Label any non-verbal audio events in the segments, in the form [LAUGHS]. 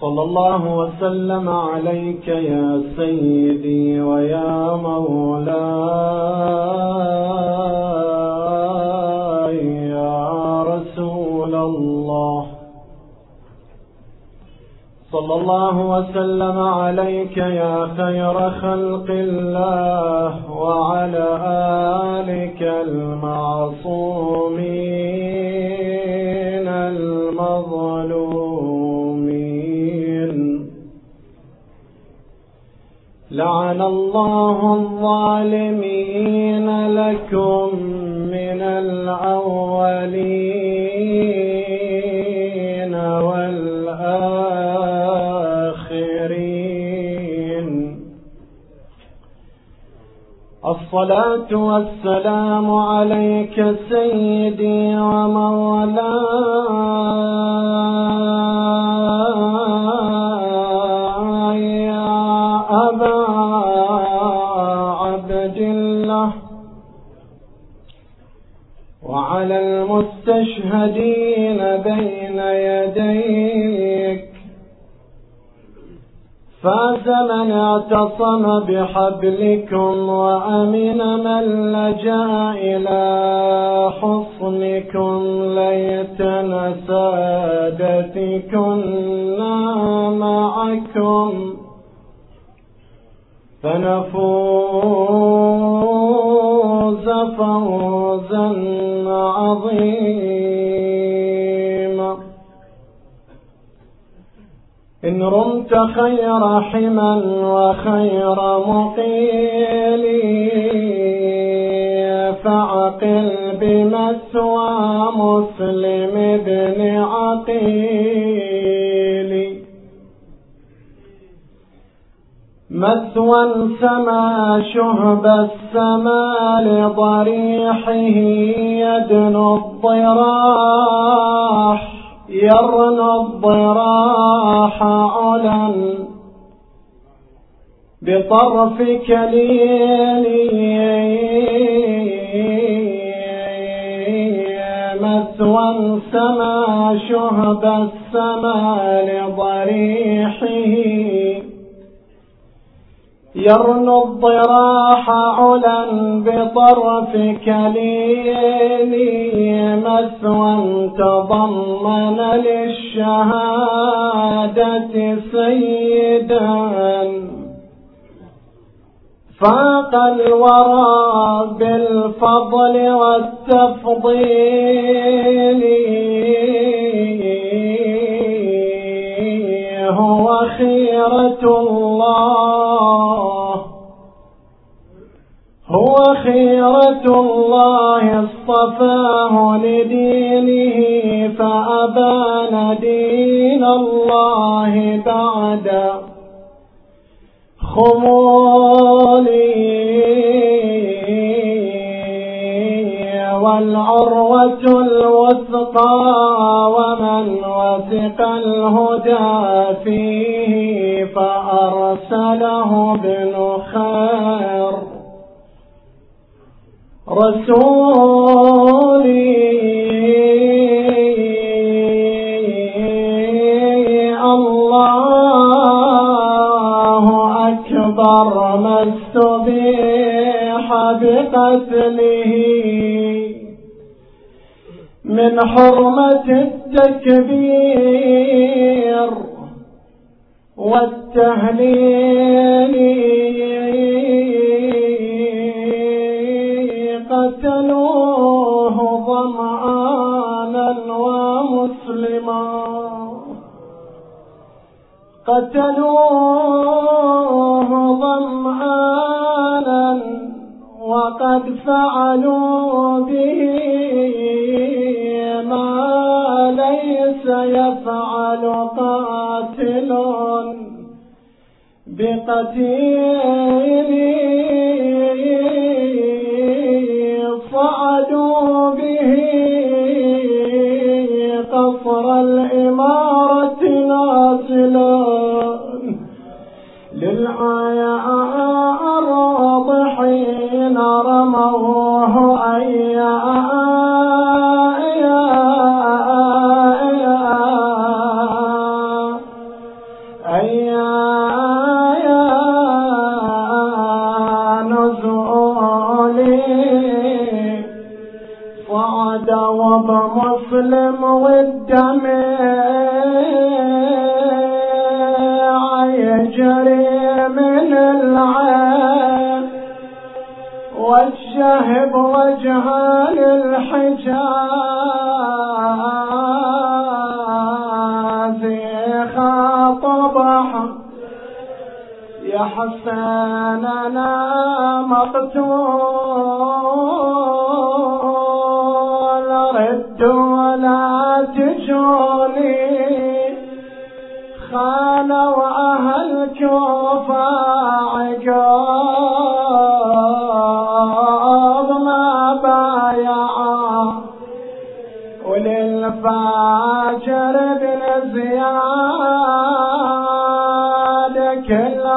صلى الله وسلم عليك يا سيدي ويا مولاي. يا رسول الله. صلى الله وسلم عليك يا خير خلق الله وعلى آلك المعصومين المظلومين. لعن الله الظالمين لكم من الأولين والآخرين. الصلاة والسلام عليك سيدي ومولاي. أبا عبد الله. وعلى المستشهدين بين يديك. فاز من اعتصم بحبلكم وأمن من لجأ إلى حصنكم. ليتنا سادتكنا معكم. فنفوز فوزا عظيما. إن رمت خير حما وخير مقيل فعقل بمسوى مسلم بن عقيل. مثوى سما شهب السما لضريحه يدنو الضراح يرنو الضراح علا بطرف كليل مثوى سما شهب السما لضريحه يرنو الضراح علا بطرف كليل مثوى تضمن للشهادة سيدا. فاق الورى بالفضل والتفضيل. هو خيرة الله هو خيرة الله اصطفاه لدينه فأبان دين الله بعد خمولي والعروة الوثقى ومن وثق الهدى فيه فأرسله ابن خير رسولي. الله أكبر ما استبيح بقتله من حرمة التكبير والتهليل قتلوه ظمآنا ومسلما. قتلوه ظمآنا وقد فعلوا به ليس يفعل قاتل بقتيل صعدوا به قصر الإمارة نازلا للعياء وجه بوجه للحجاز خاطبه يا حسين أنا مقتول. رد ولا تجوني. خانوا أهل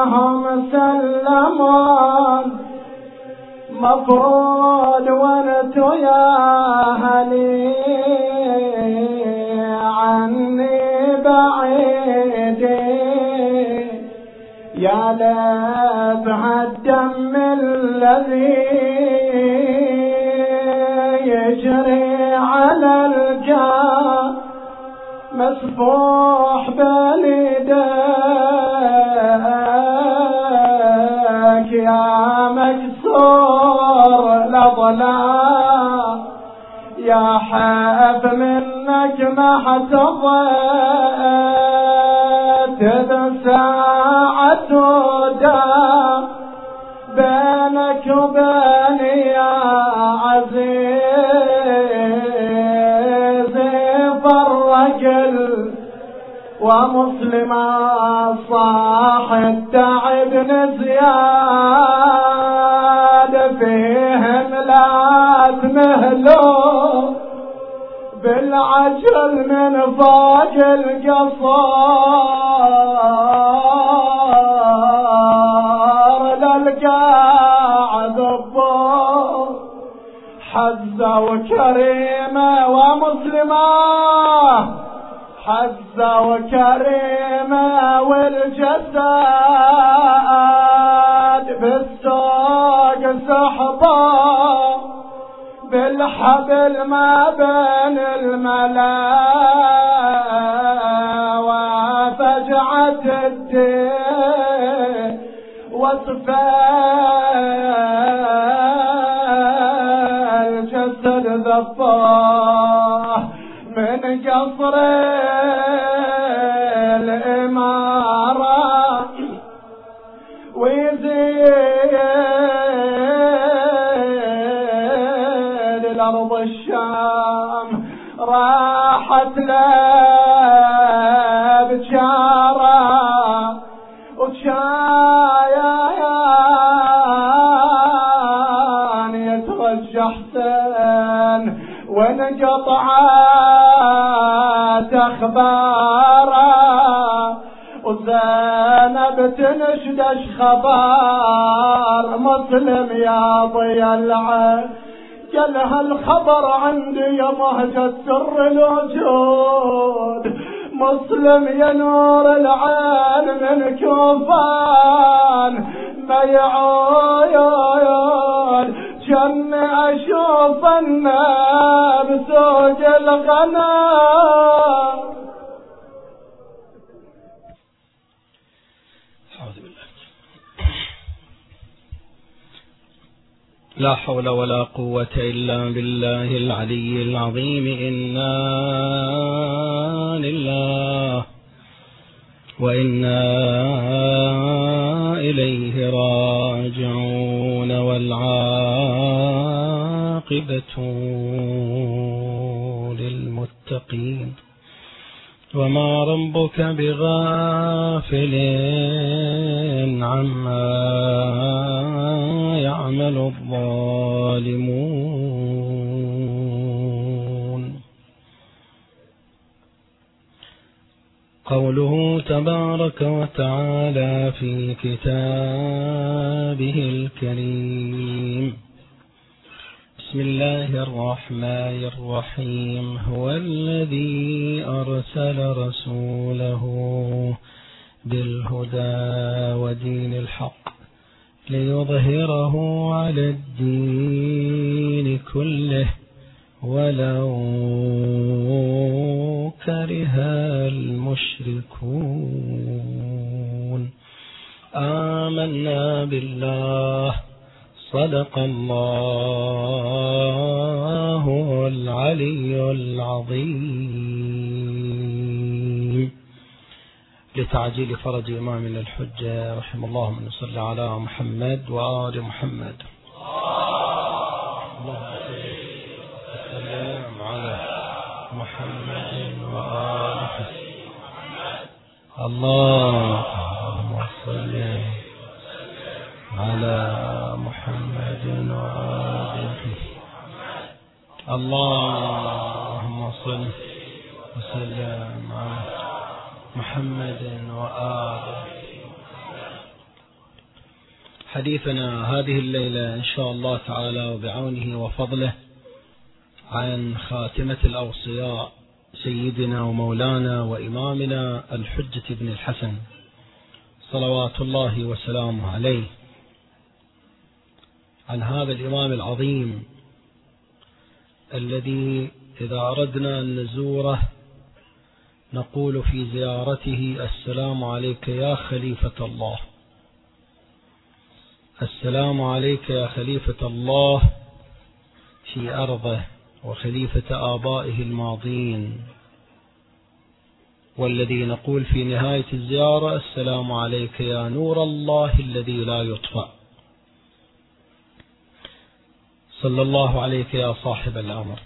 كلهم سلمون مفروض وانتو يا هلي عني بعيدي. يا ليت الدم الذي يجري على الجار مسفوح بلدك يا مكسور الأضلاع. يا حاب منك ما حتضيت إذا ساعة دام. ومسلما صاح الداعي بن زياد فيهم لا تمهلوا بالعجل من فوق القصار للقاعد الضوء حزة وكريمة ومسلمة حزة وكريمة والجسد بالسوق سحبه بالحبل ما بين الملأ وفجعة الدين وصف الجسد من قصر الإمارة ويزيد الأرض الشام راحت له اخباره وزينب تنشدش خبر مسلم يا ضي العين. قال هالخبر عندي يا مهجة سر الوجود. مسلم يا نور العين من كوفان. يعايل كم أشوف النار سوق الغنم أعوذ بالله لا حول ولا قوة إلا بالله العلي العظيم. إنا لله وإنا إليه راجعون والعاقبة للمتقين. وما ربك بغافل عما يعمل الظالمون. قوله تبارك وتعالى في كتابه الكريم. بسم الله الرحمن الرحيم. هو الذي أرسل رسوله الهدى ودين الحق ليظهره على الدين كله ولو كره المشركون. آمنا بالله صدق الله العلي العظيم. لتعجيل فرج إمامنا الحجة رحم الله من صلى على محمد وآل محمد. اللهم على محمد وآل محمد. اللهم صل على محمد وآله. اللهم صل وسلم على محمد وآله. حديثنا هذه الليلة إن شاء الله تعالى وبعونه وفضله عن خاتمة الأوصياء سيدنا ومولانا وإمامنا الحجة بن الحسن. صلوات الله وسلامه عليه. عن هذا الإمام العظيم الذي إذا أردنا أن نزوره نقول في زيارته السلام عليك يا خليفة الله. السلام عليك يا خليفة الله في أرضه وخليفة آبائه الماضين. والذي نقول في نهاية الزيارة السلام عليك يا نور الله الذي لا يطفأ. صلى الله عليك يا صاحب الأمر.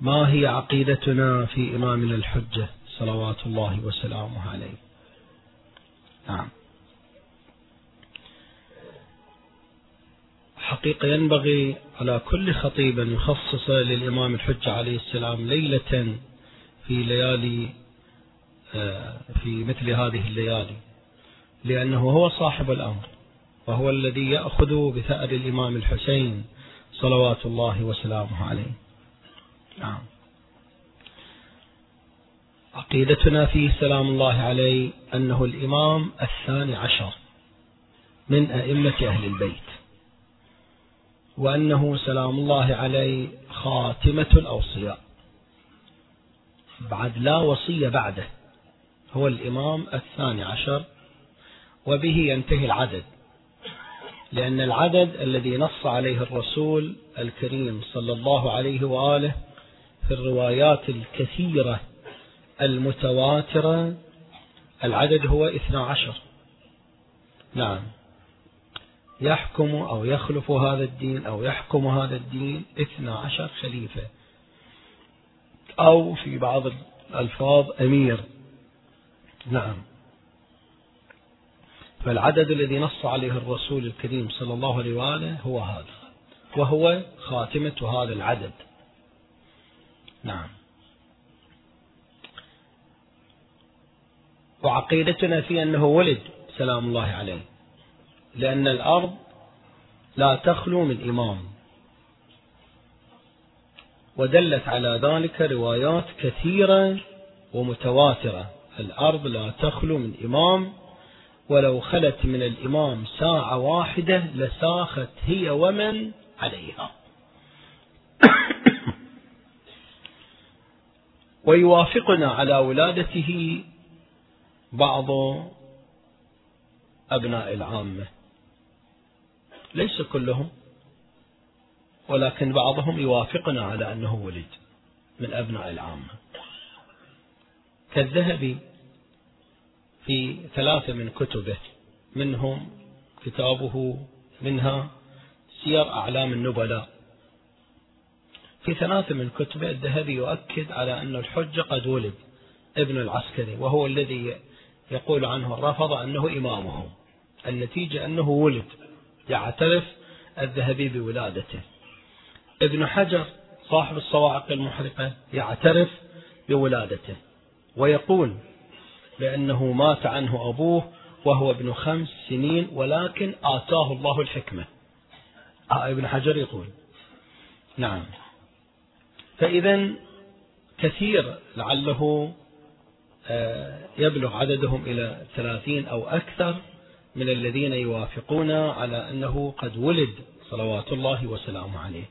ما هي عقيدتنا في إمامنا الحجة؟ صلوات الله وسلامه عليه. نعم. حقيقة ينبغي على كل خطيب أن يخصص للإمام الحجة عليه السلام ليلة في ليالي آه، في مثل هذه الليالي لأنه هو صاحب الأمر. وهو الذي يأخذ بثأر الإمام الحسين صلوات الله وسلامه عليه. نعم. عقيدتنا فيه سلام الله عليه أنه الإمام الثاني عشر من أئمة أهل البيت وأنه سلام الله عليه خاتمة الأوصياء. بعد لا وصية بعده هو الإمام الثاني عشر وبه ينتهي العدد. لأن العدد الذي نص عليه الرسول الكريم صلى الله عليه وآله في الروايات الكثيرة المتواترة العدد هو اثنا عشر. نعم. يحكم أو يخلف هذا الدين أو يحكم هذا الدين اثنا عشر خليفة. أو في بعض الألفاظ أمير. نعم. فالعدد الذي نص عليه الرسول الكريم صلى الله عليه وآله هو هذا وهو خاتمة هذا العدد. نعم. وعقيدتنا في أنه ولد سلام الله عليه لأن الأرض لا تخلو من إمام. ودلت على ذلك روايات كثيرة ومتواترة. الأرض لا تخلو من إمام. ولو خلت من الإمام ساعة واحدة لساخت هي ومن عليها. [COUGHS] ويوافقنا على ولادته بعض أبناء العامة. ليس كلهم ولكن بعضهم يوافقنا على أنه ولد من أبناء العامة. كالذهبي في ثلاثة من كتبه. منهم كتابه منها سير أعلام النبلاء. في ثلاثة من كتبه الذهبي يؤكد على أن الحجة قد ولد ابن العسكري وهو الذي يقول عنه رفض أنه إمامه. النتيجة أنه ولد يعترف الذهبي بولادته. ابن حجر صاحب الصواعق المحرقة يعترف بولادته ويقول بأنه مات عنه أبوه وهو ابن خمس سنين ولكن آتاه الله الحكمة. آه ابن حجر يقول. نعم. فإذا كثير لعله آه، يبلغ عددهم إلى ثلاثين أو أكثر من الذين يوافقون على أنه قد ولد صلوات الله وسلامه عليه.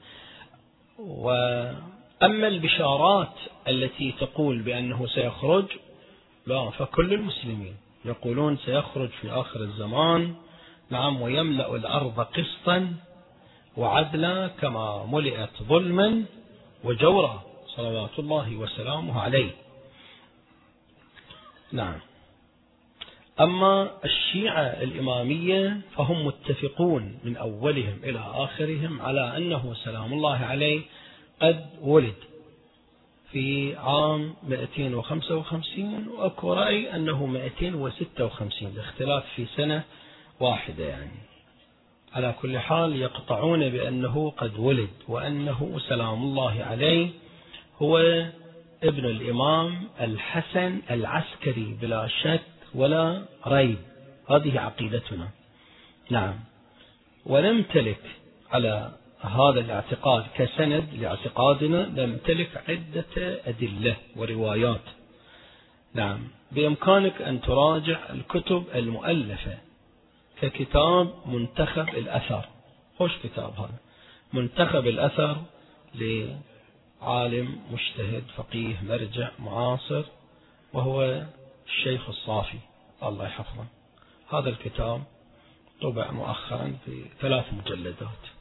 وأما البشارات التي تقول بأنه سيخرج لا فكل المسلمين يقولون سيخرج في آخر الزمان نعم ويملأ الأرض قسطا وعدلا كما ملئت ظلما وجورا صلوات الله وسلامه عليه. نعم. أما الشيعة الإمامية فهم متفقون من أولهم إلى آخرهم على أنه سلام الله عليه قد ولد. في عام 255 وأكو رأي أنه 256 الاختلاف في سنة واحدة يعني. على كل حال يقطعون بأنه قد ولد وأنه سلام الله عليه هو ابن الإمام الحسن العسكري بلا شك ولا ريب. هذه عقيدتنا. نعم. ونمتلك على هذا الاعتقاد كسند لاعتقادنا نمتلك عدة أدلة وروايات. نعم. بإمكانك أن تراجع الكتب المؤلفة ككتاب منتخب الأثر. خوش كتاب هذا. منتخب الأثر لعالم مجتهد فقيه مرجع معاصر وهو الشيخ الصافي. الله يحفظه. هذا الكتاب طبع مؤخرا في ثلاث مجلدات.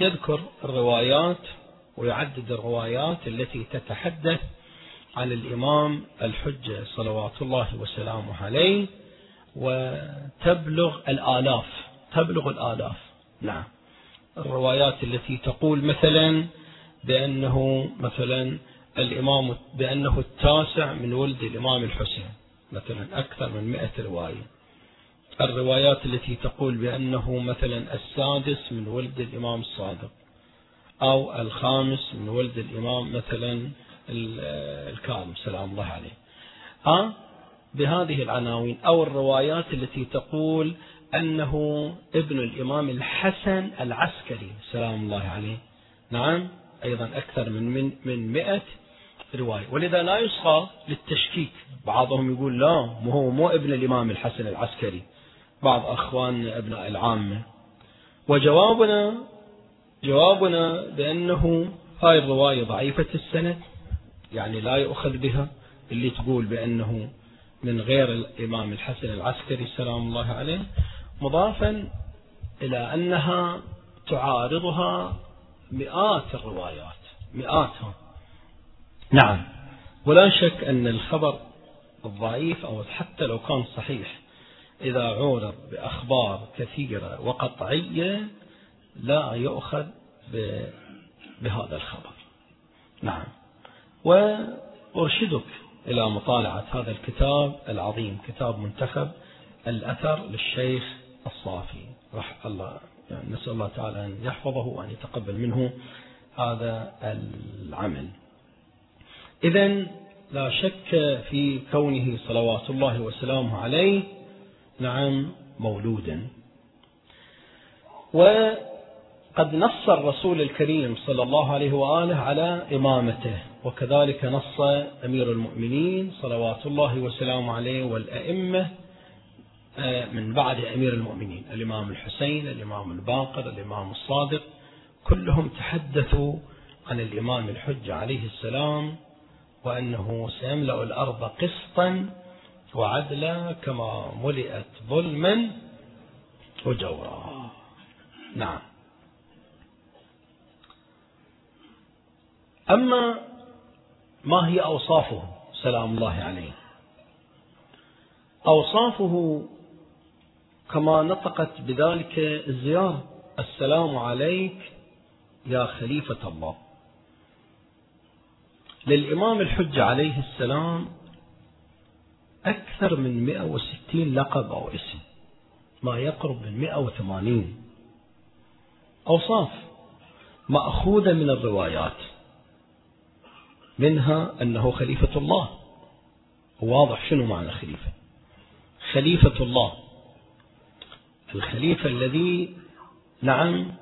يذكر الروايات ويعدد الروايات التي تتحدث عن الإمام الحجة صلوات الله وسلامه عليه وتبلغ الآلاف تبلغ الآلاف. نعم. الروايات التي تقول مثلا بأنه مثلا الإمام بأنه التاسع من ولد الإمام الحسين مثلا أكثر من مئة رواية. الروايات التي تقول بأنه مثلا السادس من ولد الإمام الصادق أو الخامس من ولد الإمام مثلا الكاظم سلام الله عليه. ها بهذه العناوين أو الروايات التي تقول أنه ابن الإمام الحسن العسكري سلام الله عليه. نعم أيضا أكثر من من من مئة رواية. ولذا لا يصغى للتشكيك. بعضهم يقول لا مو هو مو ابن الإمام الحسن العسكري. بعض أخواننا أبناء العامة. وجوابنا جوابنا بأنه هاي الرواية ضعيفة السند يعني لا يؤخذ بها اللي تقول بأنه من غير الإمام الحسن العسكري سلام الله عليه مضافا إلى أنها تعارضها مئات الروايات مئاتها. نعم ولا شك أن الخبر الضعيف أو حتى لو كان صحيح إذا عورض بأخبار كثيرة وقطعية لا يؤخذ بهذا الخبر. نعم. وأرشدك إلى مطالعة هذا الكتاب العظيم كتاب منتخب الأثر للشيخ الصافي. رح الله يعني نسأل الله تعالى أن يحفظه وأن يتقبل منه هذا العمل. إذا لا شك في كونه صلوات الله وسلامه عليه نعم مولودا. وقد نص الرسول الكريم صلى الله عليه وآله على إمامته وكذلك نص أمير المؤمنين صلوات الله وسلامه عليه والأئمة آه، من بعد أمير المؤمنين الإمام الحسين الإمام الباقر الإمام الصادق كلهم تحدثوا عن الإمام الحج عليه السلام وأنه سيملأ الأرض قسطا وعدلا كما ملئت ظلما وجورا. نعم. أما ما هي أوصافه؟ سلام الله عليه. أوصافه كما نطقت بذلك الزيارة السلام عليك يا خليفة الله. للإمام الحج عليه السلام أكثر من 160 لقب أو اسم ما يقرب من 180 أوصاف مأخوذة من الروايات. منها أنه خليفة الله. واضح شنو معنى خليفة؟ خليفة الله. الخليفة الذي نعم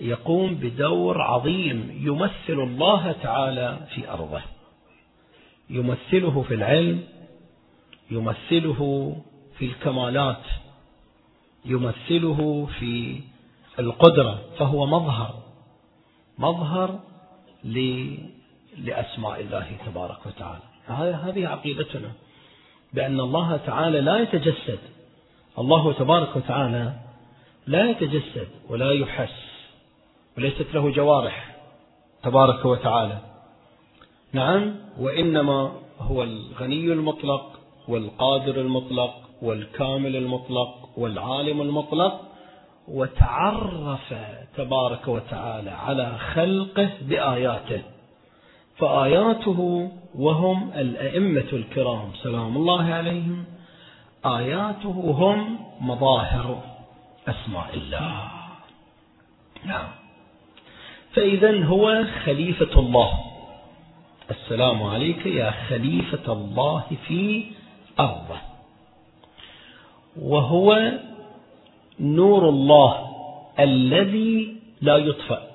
يقوم بدور عظيم يمثل الله تعالى في أرضه. يمثله في العلم يمثله في الكمالات يمثله في القدرة فهو مظهر مظهر لأسماء الله تبارك وتعالى. هذه عقيدتنا بأن الله تعالى لا يتجسد. الله تبارك وتعالى لا يتجسد ولا يحس وليست له جوارح تبارك وتعالى. نعم وإنما هو الغني المطلق والقادر المطلق والكامل المطلق والعالم المطلق وتعرف تبارك وتعالى على خلقه بآياته. فآياته وهم الأئمة الكرام سلام الله عليهم آياته هم مظاهر أسماء الله. نعم. فإذا هو خليفة الله. السلام عليك يا خليفة الله في أرضه. وهو نور الله الذي لا يطفأ.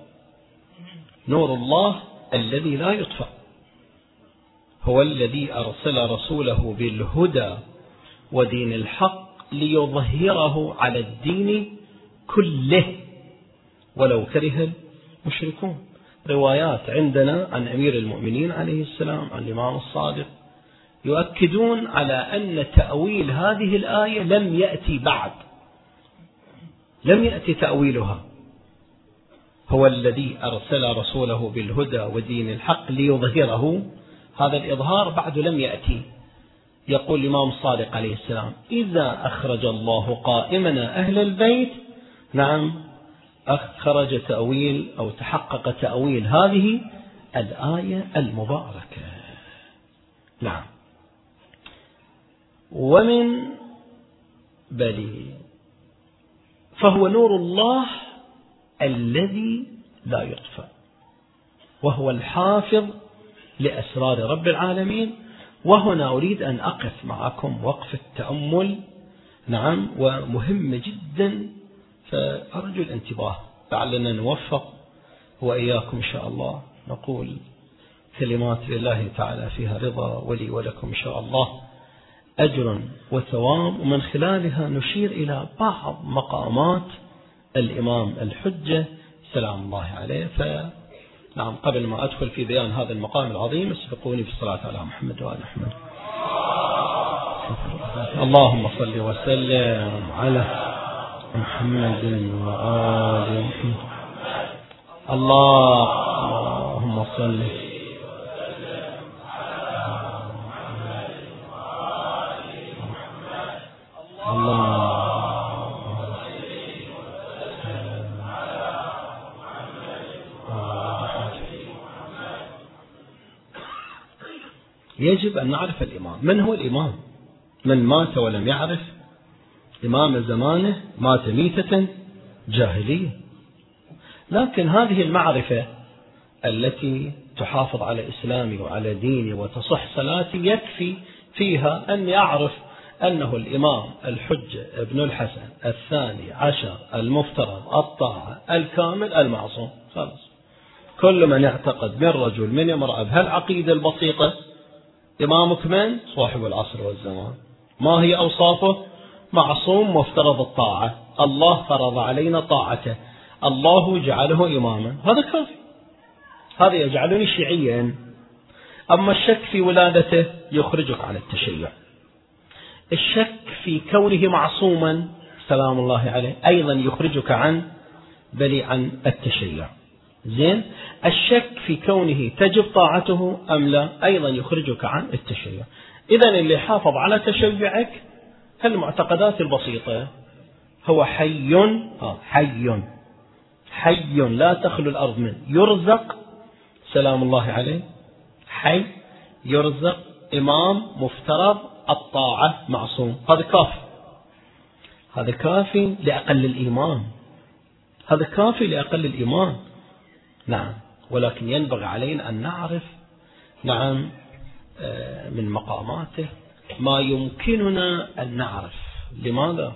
نور الله الذي لا يطفأ. هو الذي أرسل رسوله بالهدى ودين الحق ليظهره على الدين كله. ولو كره المشركون. روايات عندنا عن أمير المؤمنين عليه السلام عن الإمام الصادق يؤكدون على أن تأويل هذه الآية لم يأتي بعد. لم يأتي تأويلها. هو الذي أرسل رسوله بالهدى ودين الحق ليظهره. هذا الإظهار بعد لم يأتي. يقول الإمام الصادق عليه السلام إذا أخرج الله قائمنا أهل البيت نعم خرج تأويل أو تحقق تأويل. هذه الآية المباركة. نعم. ومن بلي فهو نور الله الذي لا يطفى. وهو الحافظ لأسرار رب العالمين. وهنا أريد أن أقف معكم وقف التأمل. نعم ومهم جدا فأرجو الانتباه. لعلنا نوفق وإياكم إن شاء الله. نقول كلمات لله تعالى فيها رضا ولي ولكم إن شاء الله. أجر وثواب ومن خلالها نشير إلى بعض مقامات الإمام الحجة. سلام الله عليه. ف نعم قبل ما أدخل في بيان هذا المقام العظيم اسبقوني في الصلاة على محمد وآل محمد. اللهم صل وسلم على محمد وآل محمد الله اللهم صل يجب أن نعرف الإمام. من هو الإمام؟ من مات ولم يعرف؟ إمام زمانه مات ميتة جاهلية. لكن هذه المعرفة التي تحافظ على إسلامي وعلى ديني وتصح صلاتي يكفي فيها أن يعرف أنه الإمام الحجة ابن الحسن الثاني عشر المفترض الطاعة الكامل المعصوم. خلاص. كل من يعتقد من رجل من امرأة بهالعقيدة البسيطة إمامك من؟ صاحب العصر والزمان. ما هي أوصافه؟ معصوم مفترض الطاعة. الله فرض علينا طاعته. الله جعله إماما. هذا كافي. هذا يجعلني شيعيا. أما الشك في ولادته يخرجك عن التشيع. الشك في كونه معصوما سلام الله عليه أيضا يخرجك عن بل عن التشيع. زين؟ الشك في كونه تجب طاعته أم لا أيضا يخرجك عن التشيع. إذا اللي حافظ على تشيعك المعتقدات البسيطة. هو حي. حي. حي لا تخلو الأرض منه. يرزق سلام الله عليه حي. يرزق إمام مفترض الطاعة معصوم. هذا كافي هذا كافي لأقل الإيمان. هذا كافي لأقل الإيمان. نعم. ولكن ينبغي علينا أن نعرف نعم آه، من مقاماته ما يمكننا أن نعرف. لماذا؟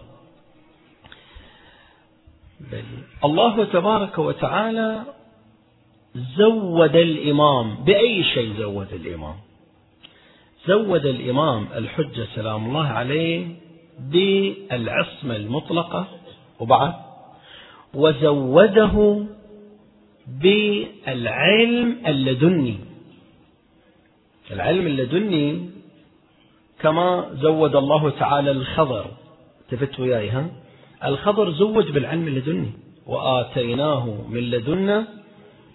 بل الله تبارك وتعالى زود الإمام. بأي شيء زود الإمام؟ زود الإمام الحجة سلام الله عليه بالعصمة المطلقة وبعد وزوده بالعلم اللدني. العلم اللدني كما زود الله تعالى الخضر. التفت وياي ها؟ الخضر زوج بالعلم اللدني وآتيناه من لدنا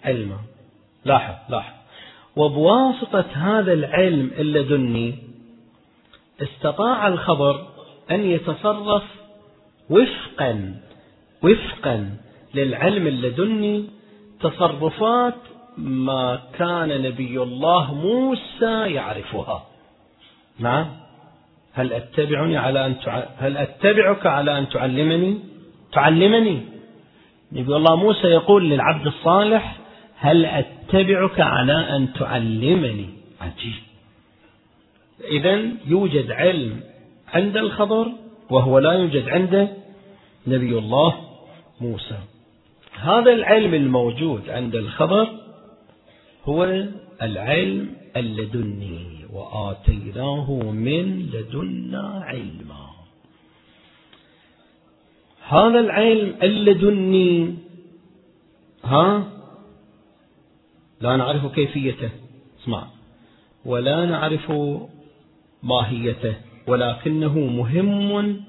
علما. لاحظ لاحظ. وبواسطة هذا العلم اللدني استطاع الخضر أن يتصرف وفقا وفقا للعلم اللدني تصرفات ما كان نبي الله موسى يعرفها. نعم. هل أتبعني على أن تع... هل أتبعك على أن تعلمني؟ تعلمني. نبي الله موسى يقول للعبد الصالح هل أتبعك على أن تعلمني؟ عجيب. إذا يوجد علم عند الخضر وهو لا يوجد عند نبي الله موسى. هذا العلم الموجود عند الخضر هو العلم اللدني وآتيناه من لدنا علما. هذا العلم اللدني ها؟ لا نعرف كيفيته. اسمع. ولا نعرف ماهيته. ولكنه مهم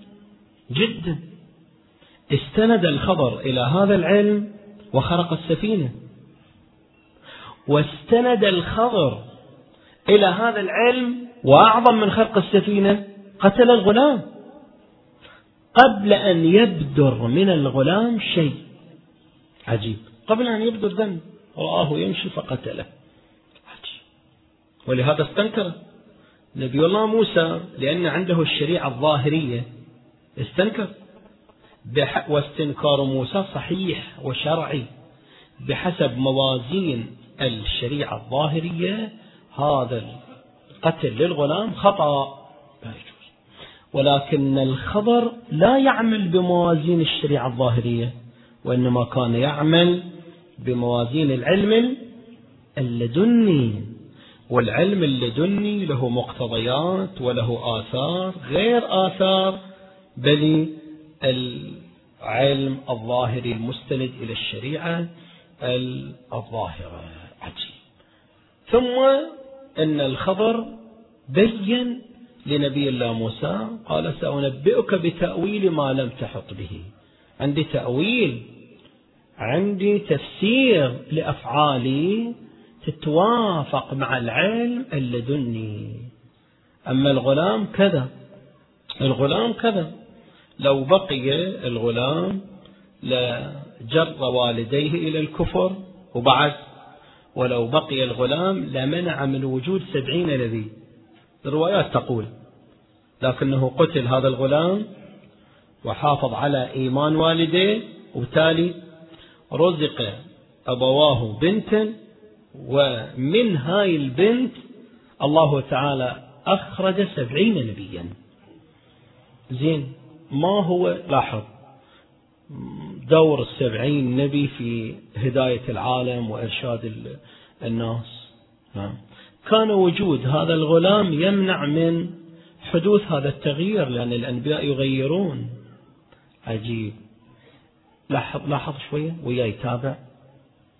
جدا. استند الخبر إلى هذا العلم وخرق السفينة. واستند الخبر إلى هذا العلم وأعظم من خرق السفينة قتل الغلام. قبل أن يبدر من الغلام شيء. عجيب. قبل أن يبدر ذنب. رآه يمشي فقتله. عجيب. ولهذا استنكر نبي الله موسى لأن عنده الشريعة الظاهرية. استنكر. واستنكار موسى صحيح وشرعي. بحسب موازين الشريعة الظاهرية هذا القتل للغلام خطأ. لا يجوز ولكن الخبر لا يعمل بموازين الشريعة الظاهرية وإنما كان يعمل بموازين العلم اللدني. والعلم اللدني له مقتضيات وله آثار غير آثار بل العلم الظاهري المستند إلى الشريعة الظاهرة. ثم أن الخبر بين لنبي الله موسى قال سأنبئك بتأويل ما لم تحط به. عندي تأويل عندي تفسير لأفعالي تتوافق مع العلم اللدني. أما الغلام كذا الغلام كذا. لو بقي الغلام لجر والديه إلى الكفر وبعد ولو بقي الغلام لمنع من وجود سبعين نبي. الروايات تقول لكنه قتل هذا الغلام وحافظ على إيمان والديه وبالتالي رزق أبواه بنتا ومن هاي البنت الله تعالى أخرج سبعين نبيا. زين ما هو لاحظ؟ دور السبعين نبي في هداية العالم وإرشاد الناس. نعم. كان وجود هذا الغلام يمنع من حدوث هذا التغيير لأن الأنبياء يغيرون. عجيب. لاحظ لاحظ شوية وياي تابع.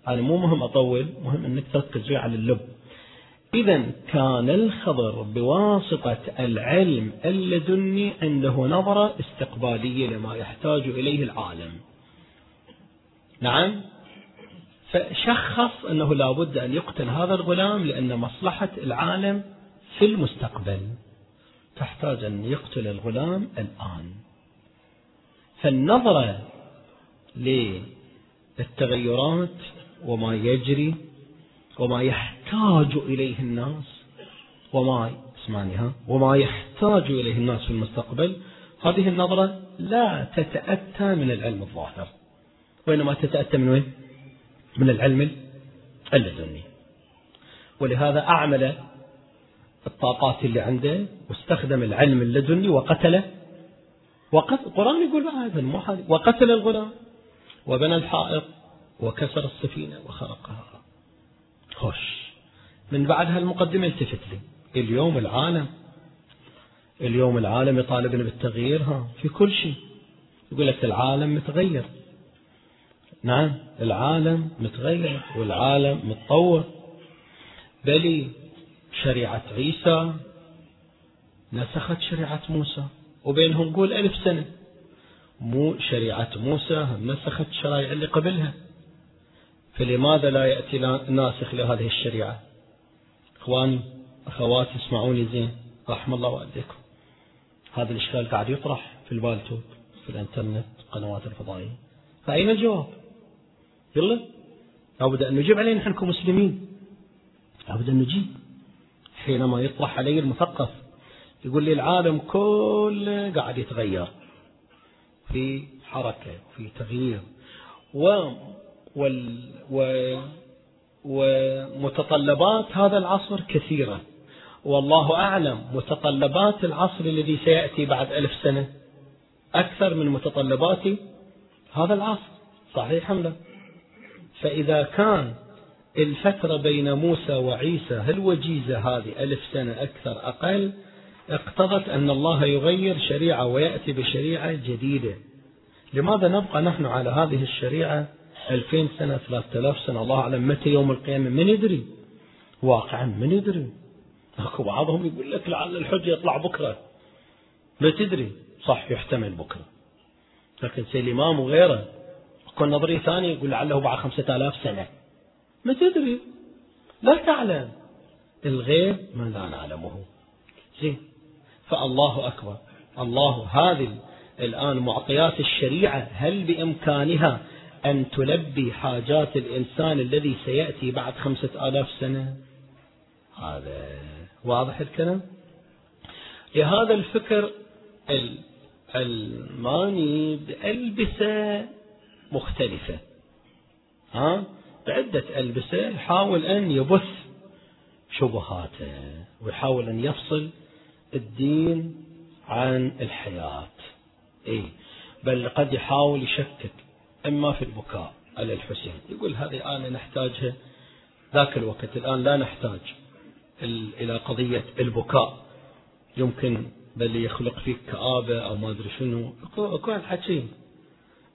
أنا مو مهم أطول مهم أنك تركز على اللب. إذا كان الخضر بواسطة العلم اللدني عنده نظرة استقبالية لما يحتاج إليه العالم. نعم. فشخص أنه لابد أن يقتل هذا الغلام لأن مصلحة العالم في المستقبل. تحتاج أن يقتل الغلام الآن. فالنظرة للتغيرات وما يجري وما يحتاج إليه الناس وما اسمعني ها وما يحتاج إليه الناس في المستقبل هذه النظرة لا تتأتى من العلم الظاهر. وإنما تتأتى من وين؟ من العلم اللدني. ولهذا أعمل الطاقات اللي عنده واستخدم العلم اللدني وقتله وقتل القرآن يقول هذا مو وقتل الغلام وبنى الحائط وكسر السفينة وخرقها. خوش. من بعد هالمقدمة التفت لي. اليوم العالم اليوم العالم يطالبنا بالتغيير ها في كل شيء. يقول لك العالم متغير. نعم العالم متغير والعالم متطور. بل شريعة عيسى نسخت شريعة موسى وبينهم قول ألف سنة. مو شريعة موسى نسخت الشرائع اللي قبلها. فلماذا لا يأتي ناسخ لهذه الشريعة؟ إخواني أخواتي اسمعوني زين رحم الله والديكم. هذا الإشكال قاعد يطرح في البالتوت في الإنترنت القنوات الفضائية. فأين الجواب؟ يلا. لابد أن نجيب عليه نحن كمسلمين. لابد أن نجيب. حينما يطرح علي المثقف يقول لي العالم كله قاعد يتغير. في حركة وفي تغيير. و وال و ومتطلبات هذا العصر كثيرة. والله أعلم متطلبات العصر الذي سيأتي بعد ألف سنة أكثر من متطلبات هذا العصر. صحيح أم لا؟ فإذا كان الفترة بين موسى وعيسى الوجيزة هذه ألف سنة أكثر أقل؟ اقتضت أن الله يغير شريعة ويأتي بشريعة جديدة. لماذا نبقى نحن على هذه الشريعة ألفين سنة ثلاثة آلاف سنة؟ الله أعلم متى يوم القيامة؟ من يدري. واقعا من يدري. أكو بعضهم يقول لك لعل الحج يطلع بكرة. ما تدري. صح يحتمل بكرة. لكن سيد الإمام وغيره يكون نظرية ثانية يقول لعله بعد خمسة آلاف سنة. ما تدري. لا تعلم. الغيب ما لا نعلمه. زين. فالله أكبر. الله هذه الآن معطيات الشريعة هل بإمكانها أن تلبي حاجات الإنسان الذي سيأتي بعد خمسة آلاف سنة؟ هذا واضح الكلام؟ لهذا الفكر الماني بألبسة مختلفة. ها؟ بعدة ألبسة يحاول أن يبث شبهاته ويحاول أن يفصل الدين عن الحياة. إيه. بل قد يحاول يشكك إما في البكاء على الحسين. يقول هذه آنة نحتاجها ذاك الوقت الآن لا نحتاج إلى قضية البكاء. يمكن بل يخلق فيك كآبة أو ما أدري شنو. اكو حكي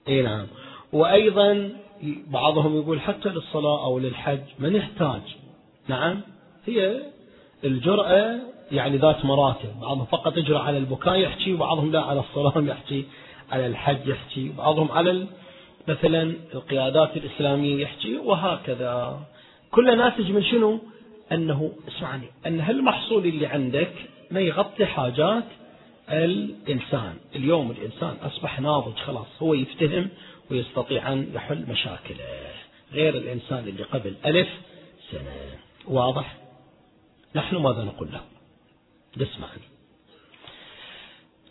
اي نعم. وأيضا بعضهم يقول حتى للصلاة أو للحج ما نحتاج نعم. هي الجرأة يعني ذات مراتب. بعضهم فقط يجرأ على البكاء يحكي وبعضهم لا على الصلاة [LAUGHS] يحكي على الحج يحكي. بعضهم على مثلا القيادات الإسلامية يحكي وهكذا. كل ناتج من شنو؟ أنه اسمعني أن هالمحصول اللي عندك ما يغطي حاجات الإنسان؟ اليوم الإنسان أصبح ناضج خلاص هو يفتهم ويستطيع أن يحل مشاكله. غير الإنسان اللي قبل ألف سنة. واضح؟ نحن ماذا نقول له اسمعني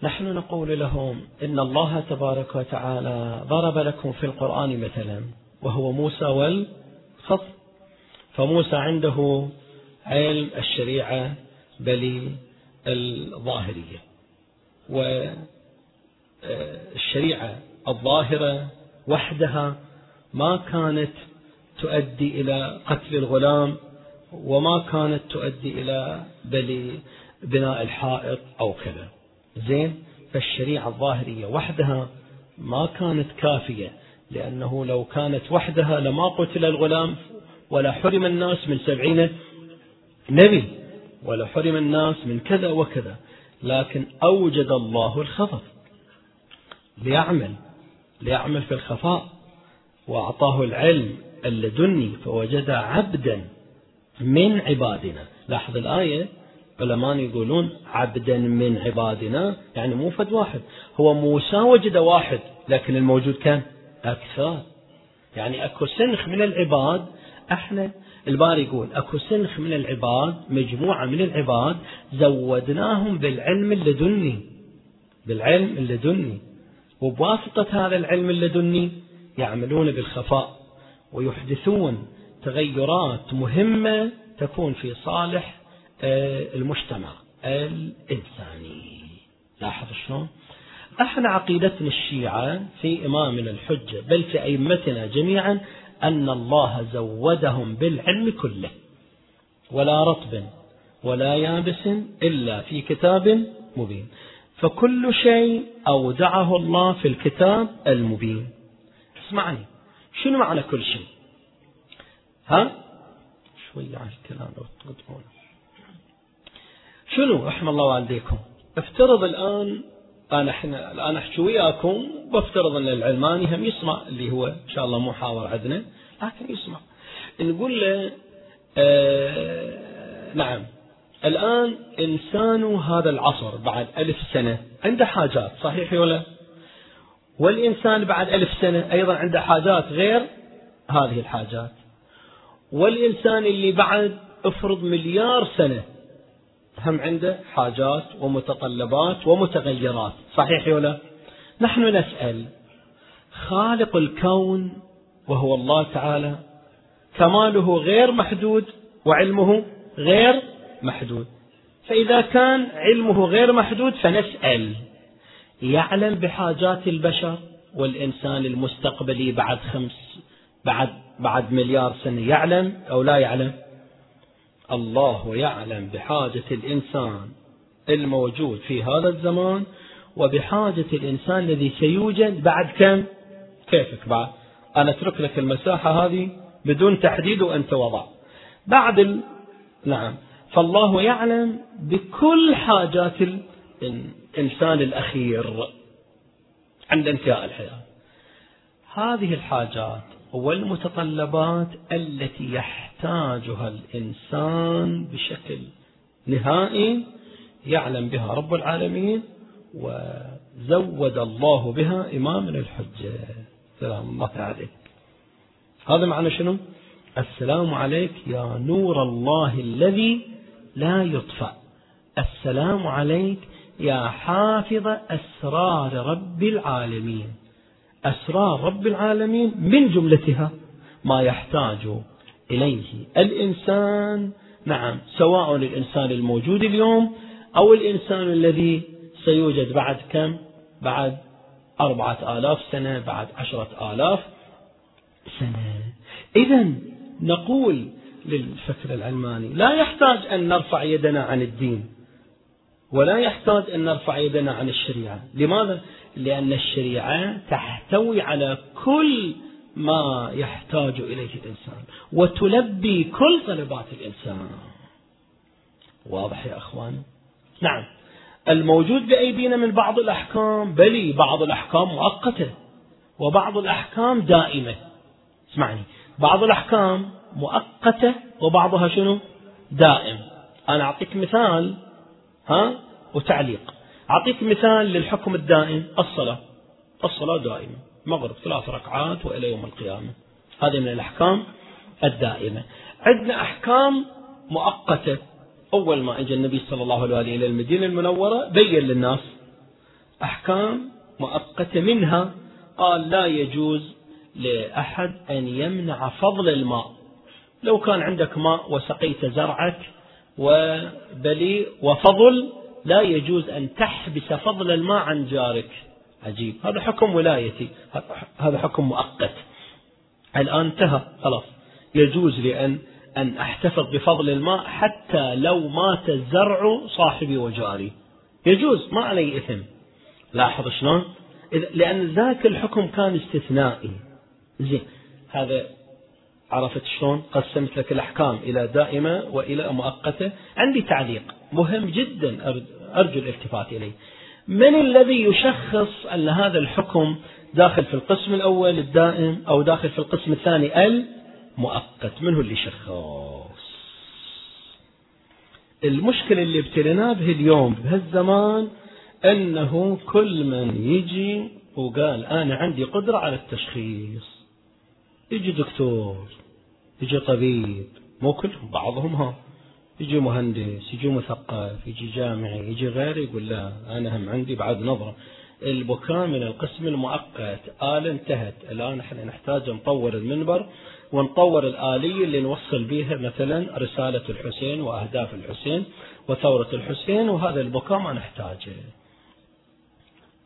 نحن نقول لهم إن الله تبارك وتعالى ضرب لكم في القرآن مثلا وهو موسى والخط فموسى عنده علم الشريعة بل الظاهرية. والشريعة الظاهرة وحدها ما كانت تؤدي إلى قتل الغلام وما كانت تؤدي إلى بل بناء الحائط أو كذا. زين؟ فالشريعة الظاهرية وحدها ما كانت كافية لأنه لو كانت وحدها لما قتل الغلام ولا حرم الناس من سبعين نبي ولا حرم الناس من كذا وكذا لكن أوجد الله الخطر ليعمل. ليعمل في الخفاء وأعطاه العلم اللدني فوجد عبدا من عبادنا. لاحظ الآية؟ علماء يقولون عبدا من عبادنا يعني مو فد واحد. هو موسى وجد واحد لكن الموجود كان أكثر. يعني أكو سنخ من العباد إحنا الباري يقول أكو سنخ من العباد مجموعة من العباد زودناهم بالعلم اللدني. بالعلم اللدني. وبواسطة هذا العلم اللدني يعملون بالخفاء ويحدثون تغيرات مهمة تكون في صالح آه، المجتمع الإنساني. لاحظ شلون؟ إحنا عقيدتنا الشيعة في إمامنا الحجة بل في أئمتنا جميعا أن الله زودهم بالعلم كله. ولا رطب ولا يابس إلا في كتاب مبين. فكل شيء أودعه الله في الكتاب المبين. اسمعني شنو معنى كل شيء؟ ها؟ شوية على الكلام لو تقدمونه شنو رحم الله والديكم؟ افترض الآن أنا إحنا الآن أحكي وياكم وافترض أن العلماني هم يسمع اللي هو إن شاء الله مو حاضر عندنا لكن يسمع. نقول له آه نعم. الآن إنسان هذا العصر بعد ألف سنة عنده حاجات صحيح ولا والإنسان بعد ألف سنة أيضا عنده حاجات غير هذه الحاجات. والإنسان اللي بعد افرض مليار سنة هم عنده حاجات ومتطلبات ومتغيرات صحيح ولا نحن نسأل خالق الكون وهو الله تعالى كماله غير محدود وعلمه غير محدود. فإذا كان علمه غير محدود فنسأل. يعلم بحاجات البشر والإنسان المستقبلي بعد خمس بعد بعد مليار سنة. يعلم أو لا يعلم؟ الله يعلم بحاجة الإنسان الموجود في هذا الزمان وبحاجة الإنسان الذي سيوجد بعد كم؟ كيفك بعد؟ أنا أترك لك المساحة هذه بدون تحديد وأنت وضع. بعد ال... نعم. فالله يعلم بكل حاجات الإنسان الأخير عند انتهاء الحياة. هذه الحاجات والمتطلبات التي يحتاجها الإنسان بشكل نهائي يعلم بها رب العالمين وزود الله بها إمام الحجة. سلام الله عليك هذا معنى شنو؟ السلام عليك يا نور الله الذي لا يطفأ. السلام عليك يا حافظ أسرار رب العالمين. أسرار رب العالمين من جملتها ما يحتاج إليه الإنسان. نعم سواء الإنسان الموجود اليوم أو الإنسان الذي سيوجد بعد كم؟ بعد أربعة آلاف سنة بعد عشرة آلاف سنة. إذا نقول للفكر العلماني. لا يحتاج أن نرفع يدنا عن الدين ولا يحتاج أن نرفع يدنا عن الشريعة. لماذا؟ لأن الشريعة تحتوي على كل ما يحتاج إليه الإنسان وتلبي كل طلبات الإنسان. واضح يا أخوان؟ نعم. الموجود بأيدينا من بعض الأحكام بلي بعض الأحكام مؤقتة وبعض الأحكام دائمة. اسمعني. بعض الأحكام مؤقتة وبعضها شنو؟ دائم. أنا أعطيك مثال ها؟ وتعليق. أعطيك مثال للحكم الدائم الصلاة. الصلاة دائمة. مغرب ثلاث ركعات وإلى يوم القيامة. هذه من الأحكام الدائمة. عندنا أحكام مؤقتة. أول ما أجى النبي صلى الله عليه وآله إلى المدينة المنورة بين للناس أحكام مؤقتة منها. قال لا يجوز لأحد أن يمنع فضل الماء. لو كان عندك ماء وسقيت زرعك وبلي وفضل لا يجوز أن تحبس فضل الماء عن جارك. عجيب. هذا حكم ولايتي. هذا حكم مؤقت. الآن انتهى. خلاص. يجوز لي أن أن أحتفظ بفضل الماء حتى لو مات الزرع صاحبي وجاري. يجوز. ما علي إثم. لاحظ شلون؟ لأن ذاك الحكم كان استثنائي. زين. هذا عرفت شلون؟ قسمت لك الأحكام إلى دائمة وإلى مؤقتة. عندي تعليق مهم جدا أرجو الالتفات إليه. من الذي يشخص أن هذا الحكم داخل في القسم الأول الدائم أو داخل في القسم الثاني؟ المؤقت من هو اللي يشخص؟ المشكلة اللي ابتلينا به اليوم بهالزمان أنه كل من يجي وقال أنا عندي قدرة على التشخيص. يجي دكتور يجي طبيب مو كلهم بعضهم ها يجي مهندس يجي مثقف يجي جامعي يجي غيره يقول لا أنا هم عندي بعد نظرة. البكاء من القسم المؤقت آلة انتهت. الآن إحنا نحتاج نطور المنبر ونطور الآلية اللي نوصل بها مثلا رسالة الحسين وأهداف الحسين وثورة الحسين وهذا البكاء ما نحتاجه.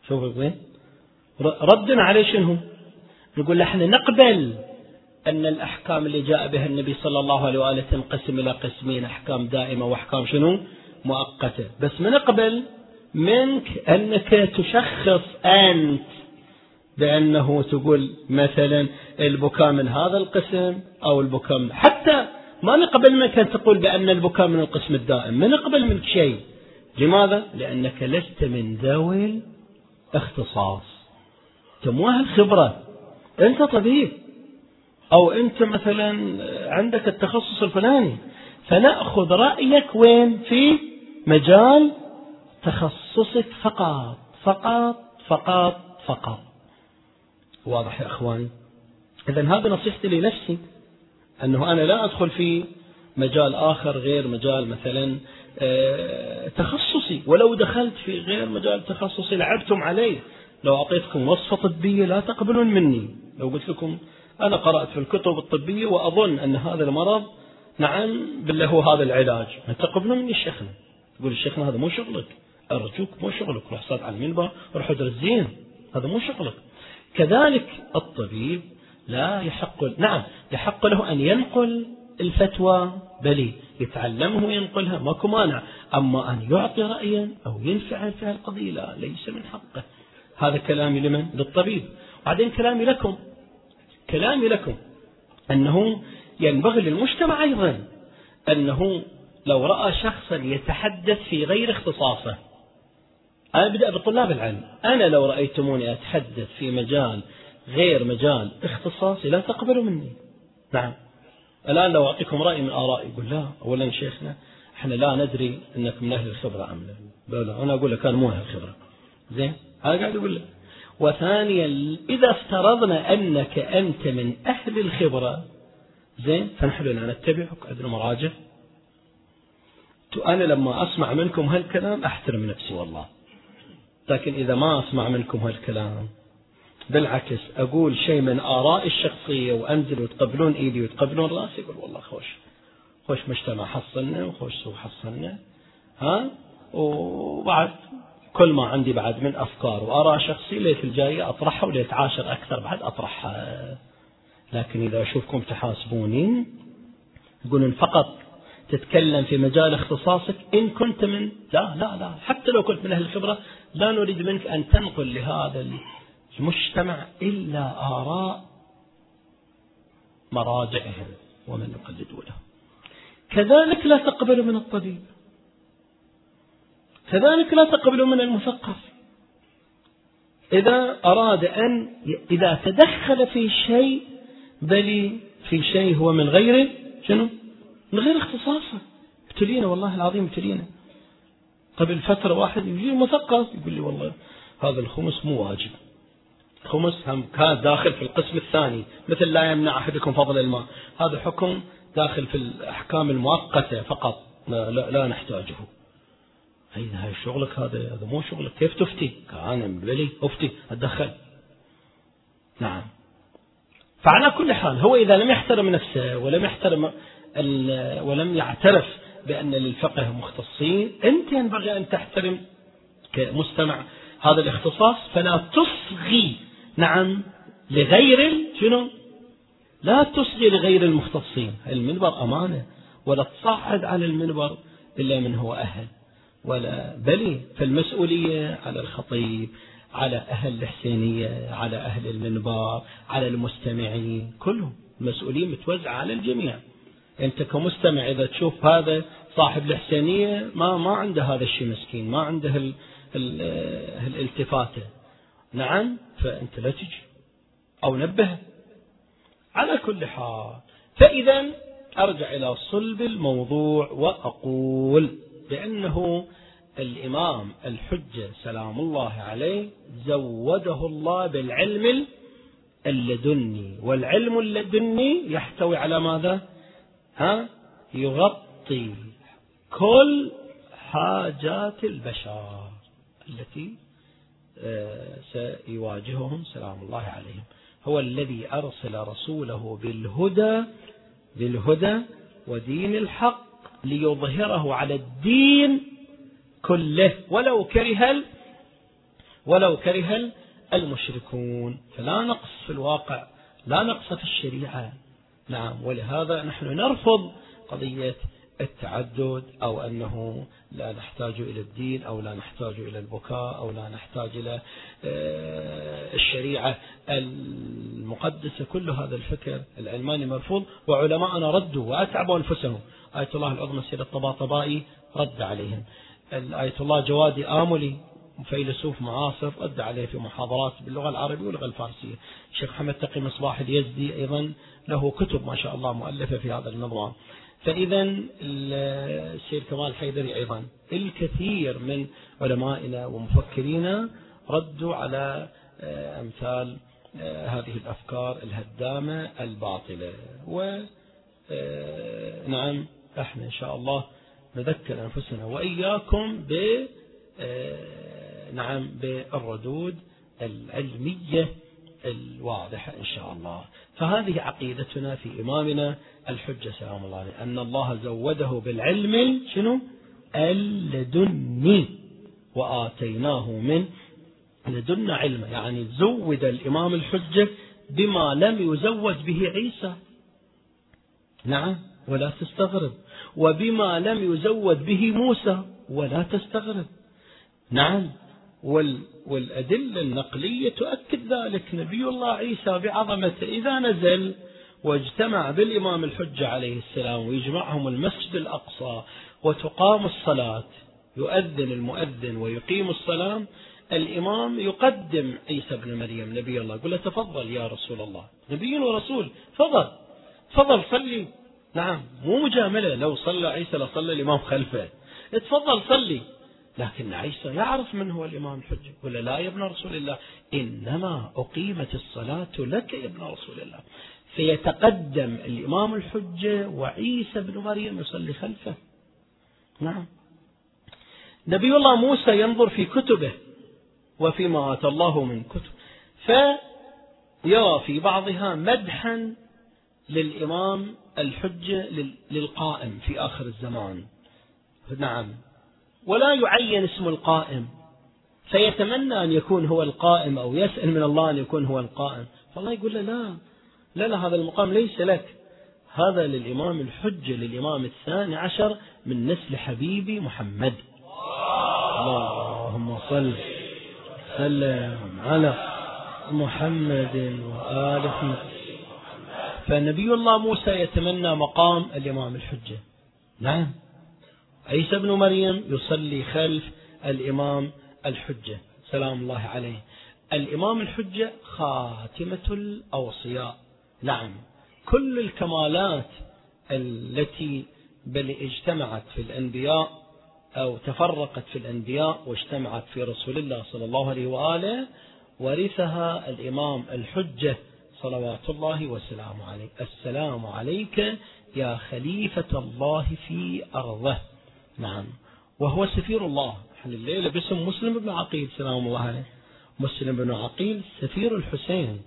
شوف وين؟ ردنا عليه شنو؟ نقول إحنا نقبل. أن الأحكام اللي جاء بها النبي صلى الله عليه وآله تنقسم إلى قسمين أحكام دائمة وأحكام شنو؟ مؤقتة. بس من قبل منك أنك تشخص أنت بأنه تقول مثلا البكاء من هذا القسم أو البكاء من حتى ما نقبل منك أن تقول بأن البكاء من القسم الدائم. ما نقبل منك شيء. لماذا؟ لأنك لست من ذوي الاختصاص. أنت مو أهل خبرة أنت طبيب. أو أنت مثلا عندك التخصص الفلاني فنأخذ رأيك وين؟ في مجال تخصصك فقط فقط فقط فقط. واضح يا أخواني؟ إذا هذا نصيحتي لنفسي أنه أنا لا أدخل في مجال آخر غير مجال مثلا آه، تخصصي. ولو دخلت في غير مجال تخصصي لعبتم علي لو أعطيتكم وصفة طبية لا تقبلون مني. لو قلت لكم أنا قرأت في الكتب الطبية وأظن أن هذا المرض نعم هو هذا العلاج. ما تقبلون مني الشيخنا تقول الشيخنا هذا مو شغلك. أرجوك مو شغلك. روح صاد على المنبر روح ادرس زين. هذا مو شغلك. كذلك الطبيب لا يحق نعم يحق له أن ينقل الفتوى بلي يتعلمه وينقلها. ماكو مانع. أما أن يعطي رأيا أو ينفعل في القضية لا ليس من حقه. هذا كلامي لمن؟ للطبيب. بعدين كلامي لكم. كلامي لكم أنه ينبغي للمجتمع أيضا أنه لو رأى شخصا يتحدث في غير اختصاصه. أنا أبدأ بطلاب العلم. أنا لو رأيتموني أتحدث في مجال غير مجال اختصاصي لا تقبلوا مني. نعم. الآن لو أعطيكم رأي من آرائي يقول لا أولا شيخنا إحنا لا ندري انك من أهل الخبرة أم لا لا أنا أقول لك أنا مو أهل الخبرة. زين؟ أنا قاعد أقول لك. وثانيا إذا افترضنا أنك أنت من أهل الخبرة زين فنحن لا نتبعك عندنا مراجع. أنا لما أسمع منكم هالكلام أحترم نفسي. والله. لكن إذا ما أسمع منكم هالكلام بالعكس أقول شيء من آرائي الشخصية وأنزل وتقبلون إيدي وتقبلون رأسي يقول والله خوش خوش مجتمع حصلنا وخوش سوق حصلنا. ها؟ وبعد كل ما عندي بعد من أفكار وآراء شخصية ليت الجاية أطرحها وليت عاشر أكثر بعد أطرحها. لكن إذا أشوفكم تحاسبوني تقولون فقط تتكلم في مجال اختصاصك إن كنت من لا لا لا حتى لو كنت من أهل الخبرة لا نريد منك أن تنقل لهذا المجتمع إلا آراء مراجعهم ومن يقلدوا له كذلك لا تقبل من الطبيب. كذلك لا تقبل من المثقف. إذا أراد أن إذا تدخل في شيء بل في شيء هو من غير شنو؟ من غير اختصاصه ابتلينا والله العظيم ابتلينا. قبل فترة واحد يجي مثقف يقول لي والله هذا الخمس مو واجب. خمس هم كان داخل في القسم الثاني مثل لا يمنع أحدكم فضل الماء. هذا حكم داخل في الأحكام المؤقتة فقط لا, لا, لا نحتاجه. هاي شغلك هذا؟ هذا مو شغلك. كيف تفتي؟ كان بلي أفتي. أتدخل. نعم. فعلى كل حال هو إذا لم يحترم نفسه ولم يحترم ولم يعترف بأن للفقه مختصين أنت ينبغي أن تحترم كمستمع هذا الاختصاص. فلا تصغي. نعم. لغير شنو؟ لا تصغي لغير المختصين. المنبر أمانة. ولا تصعد على المنبر إلا من هو أهل. ولا بل فالمسؤولية على الخطيب على أهل الحسينية على أهل المنبر على المستمعين كلهم المسؤولية متوزعة على الجميع. أنت كمستمع إذا تشوف هذا صاحب الحسينية ما ما عنده هذا الشيء مسكين ما عنده الالتفاتة نعم فأنت لا تجي. أو نبه. على كل حال فإذا أرجع إلى صلب الموضوع وأقول بأنه الإمام الحجة سلام الله عليه زوده الله بالعلم اللدني والعلم اللدني يحتوي على ماذا؟ ها؟ يغطي كل حاجات البشر التي آه، سيواجههم سلام الله عليهم. هو الذي أرسل رسوله بالهدى بالهدى ودين الحق. ليظهره على الدين كله. ولو كره ولو كره المشركون. فلا نقص في الواقع لا نقص في الشريعة. نعم ولهذا نحن نرفض قضية التعدد أو أنه لا نحتاج إلى الدين أو لا نحتاج إلى البكاء أو لا نحتاج إلى آه، الشريعة المقدسة كل هذا الفكر العلماني مرفوض. وعلماءنا ردوا وأتعبوا أنفسهم. آية الله العظمى سيد الطباطبائي رد عليهم. آية الله جوادي آملي فيلسوف معاصر رد عليه في محاضرات باللغة العربية واللغة الفارسية. الشيخ محمد تقي مصباح اليزدي أيضا له كتب ما شاء الله مؤلفة في هذا النظام فإذا السيد كمال حيدري أيضا الكثير من علمائنا ومفكرينا ردوا على آه، أمثال آه، هذه الأفكار الهدامة الباطلة. و آه، إحنا إن شاء الله نذكر أنفسنا وإياكم ب نعم بالردود العلمية الواضحة إن شاء الله. فهذه عقيدتنا في إمامنا الحجة سلام الله عليه أن الله زوده بالعلم شنو؟ اللدني وآتيناه من لدنا علما يعني زود الإمام الحجة بما لم يزود به عيسى. نعم ولا تستغرب. وبما لم يزود به موسى ولا تستغرب. نعم والأدلة النقلية تؤكد ذلك. نبي الله عيسى بعظمته إذا نزل واجتمع بالإمام الحجة عليه السلام ويجمعهم المسجد الأقصى وتقام الصلاة. يؤذن المؤذن ويقيم الصلاة. الإمام يقدم عيسى بن مريم نبي الله يقول له تفضل يا رسول الله. نبي ورسول تفضل تفضل صلي. نعم مو مجاملة لو صلى عيسى لصلى الإمام خلفه. تفضل صلي. لكن عيسى يعرف من هو الإمام الحجة. ولا لا يا ابن رسول الله إنما أقيمت الصلاة لك يا ابن رسول الله. فيتقدم الإمام الحجة وعيسى بن مريم يصلي خلفه. نعم. نبي الله موسى ينظر في كتبه وفيما آتى الله من كتب. فيرى في بعضها مدحا للإمام الحجة للقائم في آخر الزمان. نعم. ولا يعين اسم القائم. فيتمنى أن يكون هو القائم أو يسأل من الله أن يكون هو القائم. فالله يقول له لا لا لا هذا المقام ليس لك. هذا للإمام الحجة للإمام الثاني عشر من نسل حبيبي محمد. اللهم صل سلم على محمد وآل محمد. فنبي الله موسى يتمنى مقام الإمام الحجة. نعم. عيسى بن مريم يصلي خلف الإمام الحجة. سلام الله عليه. الإمام الحجة خاتمة الأوصياء. نعم. كل الكمالات التي بل اجتمعت في الأنبياء أو تفرقت في الأنبياء واجتمعت في رسول الله صلى الله عليه وآله ورثها الإمام الحجة صلوات الله وسلامه عليه. السلام عليك يا خليفة الله في أرضه. نعم. وهو سفير الله. إحنا الليلة باسم مسلم بن عقيل سلام الله عليه. مسلم بن عقيل سفير الحسين.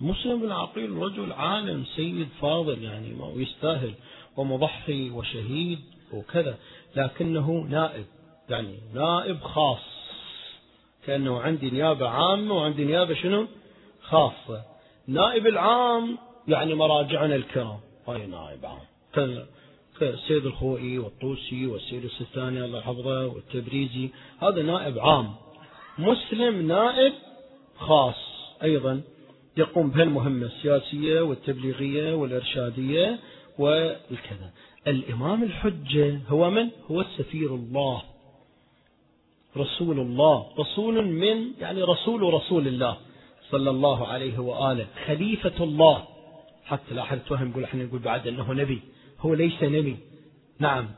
مسلم بن عقيل رجل عالم سيد فاضل يعني ما يستاهل ومضحي وشهيد وكذا لكنه نائب يعني نائب خاص. كأنه عندي نيابة عامة وعندي نيابة شنو؟ خاصة. نائب العام يعني مراجعنا الكرام. هاي نائب عام. كالسيد الخوئي والطوسي والسيد السستاني الله يحفظه والتبريزي. هذا نائب عام. مسلم نائب خاص أيضا يقوم بهالمهمة السياسية والتبليغية والإرشادية والكذا. الإمام الحجة هو من؟ هو السفير الله. رسول الله. رسول من؟ يعني رسول رسول الله صلى الله عليه وآله. خليفة الله. حتى لا أحد توهم يقول إحنا نقول بعد أنه نبي. هو ليس نبي. نعم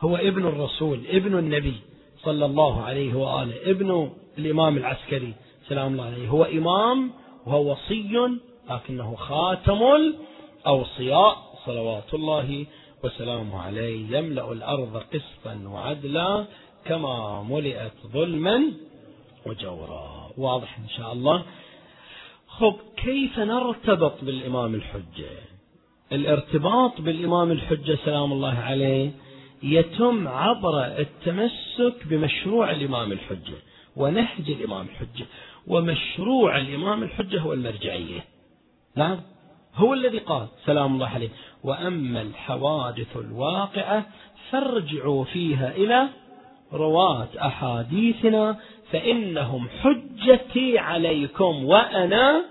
هو ابن الرسول ابن النبي صلى الله عليه وآله ابن الإمام العسكري سلام الله عليه. هو إمام وهو وصي لكنه خاتم الأوصياء صلوات الله وسلامه عليه. يملأ الأرض قسطا وعدلا كما ملئت ظلما وجورا. واضح إن شاء الله. خب كيف نرتبط بالإمام الحجة؟ الارتباط بالإمام الحجة سلام الله عليه يتم عبر التمسك بمشروع الإمام الحجة ونهج الإمام الحجة ومشروع الإمام الحجة هو المرجعية. نعم؟ هو الذي قال سلام الله عليه. وأما الحوادث الواقعة فارجعوا فيها إلى رواة أحاديثنا فإنهم حجتي عليكم وأنا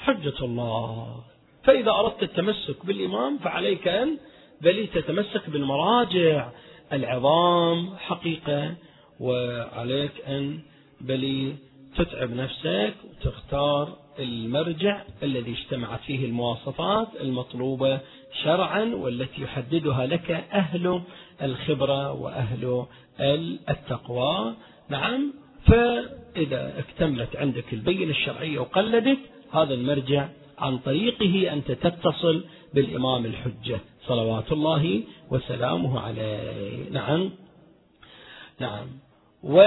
حجة الله. فإذا أردت التمسك بالإمام فعليك أن بل تتمسك بالمراجع. العظام حقيقة وعليك أن بل تتعب نفسك وتختار المرجع الذي اجتمعت فيه المواصفات المطلوبة شرعا والتي يحددها لك أهل الخبرة وأهل التقوى. نعم فإذا اكتملت عندك البينة الشرعية وقلدت هذا المرجع عن طريقه أنت تتصل بالإمام الحجة. صلوات الله وسلامه عليه. نعم. نعم. و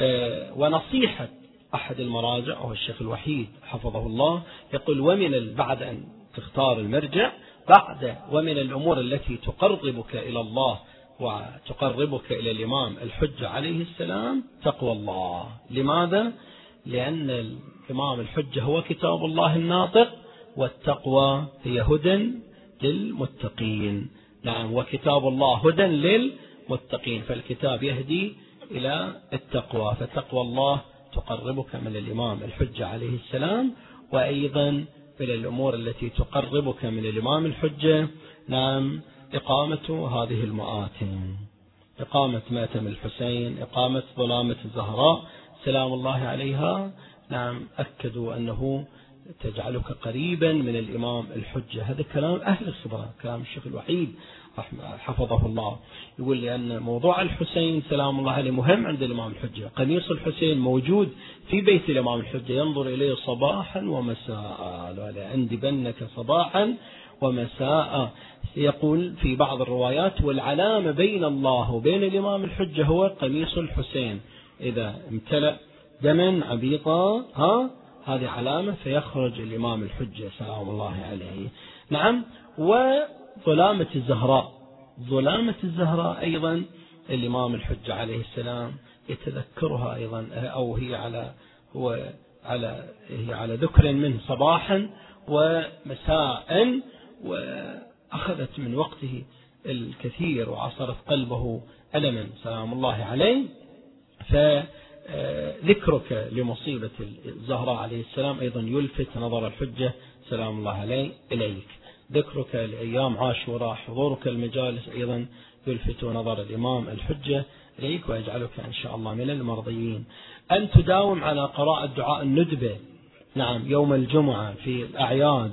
آه، ونصيحة أحد المراجع وهو الشيخ الوحيد حفظه الله يقول ومن بعد أن تختار المرجع بعد ومن الأمور التي تقربك إلى الله وتقربك إلى الإمام الحجة عليه السلام تقوى الله. لماذا؟ لأن الإمام الحجة هو كتاب الله الناطق والتقوى هي هدى للمتقين. نعم وكتاب هدى هدى للمتقين فالكتاب يهدي إلى التقوى فتقوى الله تقربك من الإمام الحجة عليه السلام. وأيضا إلى الأمور التي تقربك من الإمام الحجة. نعم إقامة هذه المآتم. إقامة ماتم الحسين إقامة ظلامة الزهراء. سلام الله عليها. نعم أكدوا أنه تجعلك قريبا من الإمام الحجة. هذا كلام أهل الخبرة كلام الشيخ الوحيد حفظه الله. يقول لأن موضوع الحسين سلام الله عليه مهم عند الإمام الحجة. قميص الحسين موجود في بيت الإمام الحجة. ينظر إليه صباحا ومساء. عندي بنك صباحا ومساء. يقول في بعض الروايات والعلامة بين الله وبين الإمام الحجة هو قميص الحسين. إذا امتلأ دما عبيطا ها؟ هذه علامة فيخرج الإمام الحجة سلام الله عليه. نعم وظلامة الزهراء. ظلامة الزهراء أيضا الإمام الحجة عليه السلام يتذكرها أيضا أو هي على هو على هي على ذكر منه صباحا ومساء وأخذت من وقته الكثير وعصرت قلبه ألما سلام الله عليه. فذكرك لمصيبة الزهراء عليه السلام أيضا يلفت نظر الحجة. سلام الله عليه إليك. ذكرك لأيام عاشوراء حضورك المجالس أيضا يلفت نظر الإمام الحجة. إليك ويجعلك إن شاء الله من المرضيين. أن تداوم على قراءة دعاء الندبة نعم يوم الجمعة في الأعياد.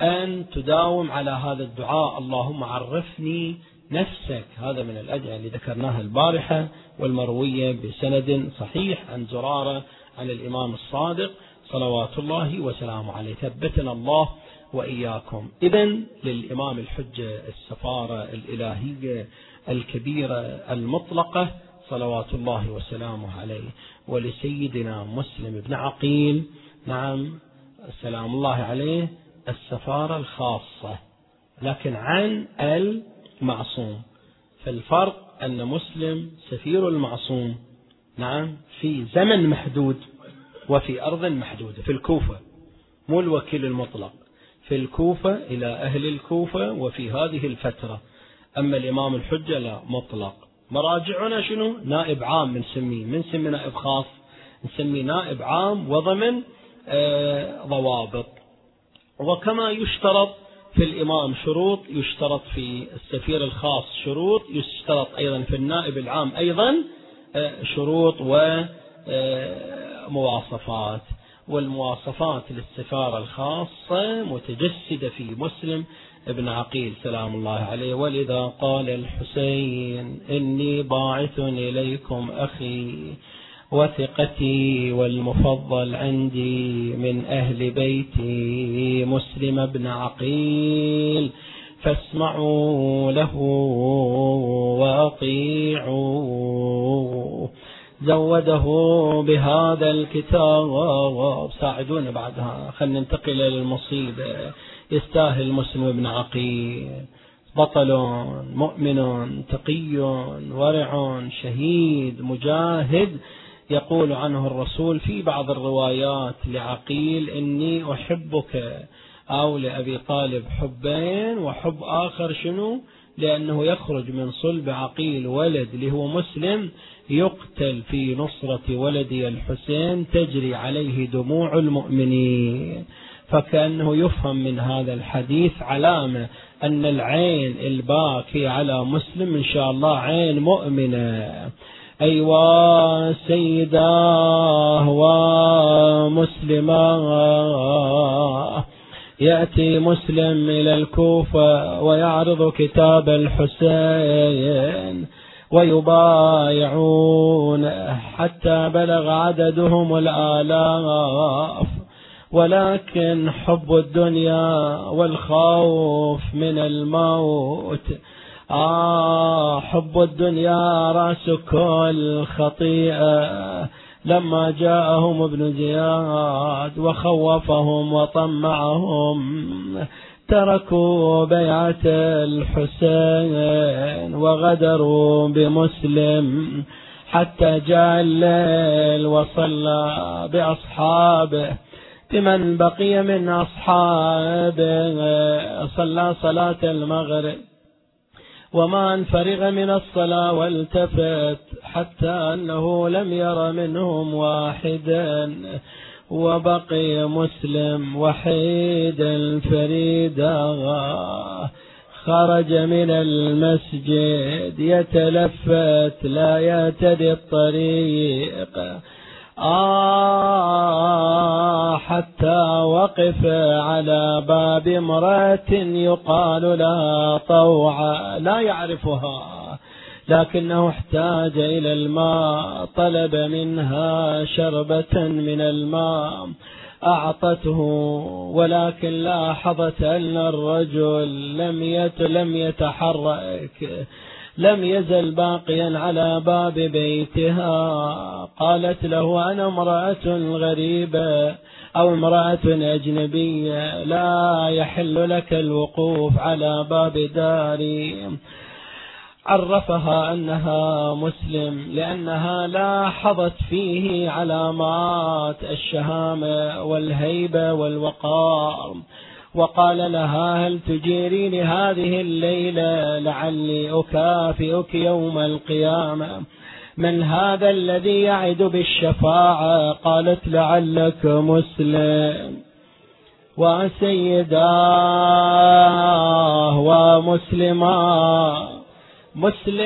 أن تداوم على هذا الدعاء اللهم عرفني نفسك. هذا من الأدعية اللي ذكرناها البارحة والمروية بسند صحيح عن زرارة عن الإمام الصادق صلوات الله وسلامه عليه. ثبتنا الله وإياكم. إذا للإمام الحجة السفارة الإلهية الكبيرة المطلقة صلوات الله وسلامه عليه. ولسيدنا مسلم بن عقيل. نعم سلام الله عليه. السفارة الخاصة. لكن عن المعصوم فالفرق أن مسلم سفير المعصوم. نعم في زمن محدود وفي أرض محدودة في الكوفة مو الوكيل المطلق. في الكوفة إلى أهل الكوفة وفي هذه الفترة. أما الإمام الحجة لا مطلق. مراجعنا شنو؟ نائب عام بنسميه من سمي نائب خاص. نسميه نائب عام وضمن آه ضوابط. وكما يشترط في الإمام شروط يشترط في السفير الخاص شروط يشترط أيضا في النائب العام أيضا آه، شروط ومواصفات آه، والمواصفات للسفارة الخاصة متجسدة في مسلم. ابن عقيل سلام الله عليه. ولذا قال الحسين إني باعث إليكم أخي. وثقتي والمفضل عندي من أهل بيتي مسلم بن عقيل فاسمعوا له وأطيعوا. زوده بهذا الكتاب ساعدونا بعدها. خلينا ننتقل إلى المصيبة. يستاهل مسلم بن عقيل. بطل مؤمن تقي ورع شهيد مجاهد. يقول عنه الرسول في بعض الروايات لعقيل إني أحبك أو لأبي طالب حبين وحب آخر شنو؟ لأنه يخرج من صلب عقيل ولد اللي هو مسلم يقتل في نصرة ولدي الحسين تجري عليه دموع المؤمنين. فكأنه يفهم من هذا الحديث علامة أن العين الباكي على مسلم إن شاء الله عين مؤمنة. أيوا سيداه ومسلماه يأتي مسلم إلى الكوفة ويعرض كتاب الحسين ويبايعون حتى بلغ عددهم الآلاف. ولكن حب الدنيا والخوف من الموت آه حب الدنيا رأس كل خطيئة. لما جاءهم ابن زياد وخوفهم وطمعهم تركوا بيعة الحسين وغدروا بمسلم حتى جاء الليل وصلى بأصحابه. بمن بقي من أصحابه صلى صلاة المغرب. وما أن فرغ من الصلاة والتفت حتى أنه لم ير منهم واحدا. وبقي مسلم وحيدا فريدا خرج من المسجد يتلفت لا يهتدي الطريق. آه حتى وقف على باب امرأة يقال لها طوعة لا يعرفها لكنه احتاج إلى الماء طلب منها شربة من الماء أعطته ولكن لاحظت أن الرجل لم لم يتحرك. لم يزل باقيا على باب بيتها. قالت له أنا امرأة غريبة أو امرأة أجنبية لا يحل لك الوقوف على باب داري. عرفها أنها مسلم لأنها لاحظت فيه علامات الشهامة والهيبة والوقار. وقال لها هل تجيرين هذه الليلة لعلي أكافئك يوم القيامة؟ من هذا الذي يعد بالشفاعة؟ قالت لعلك مسلم. وسيداه ومسلما. مسلم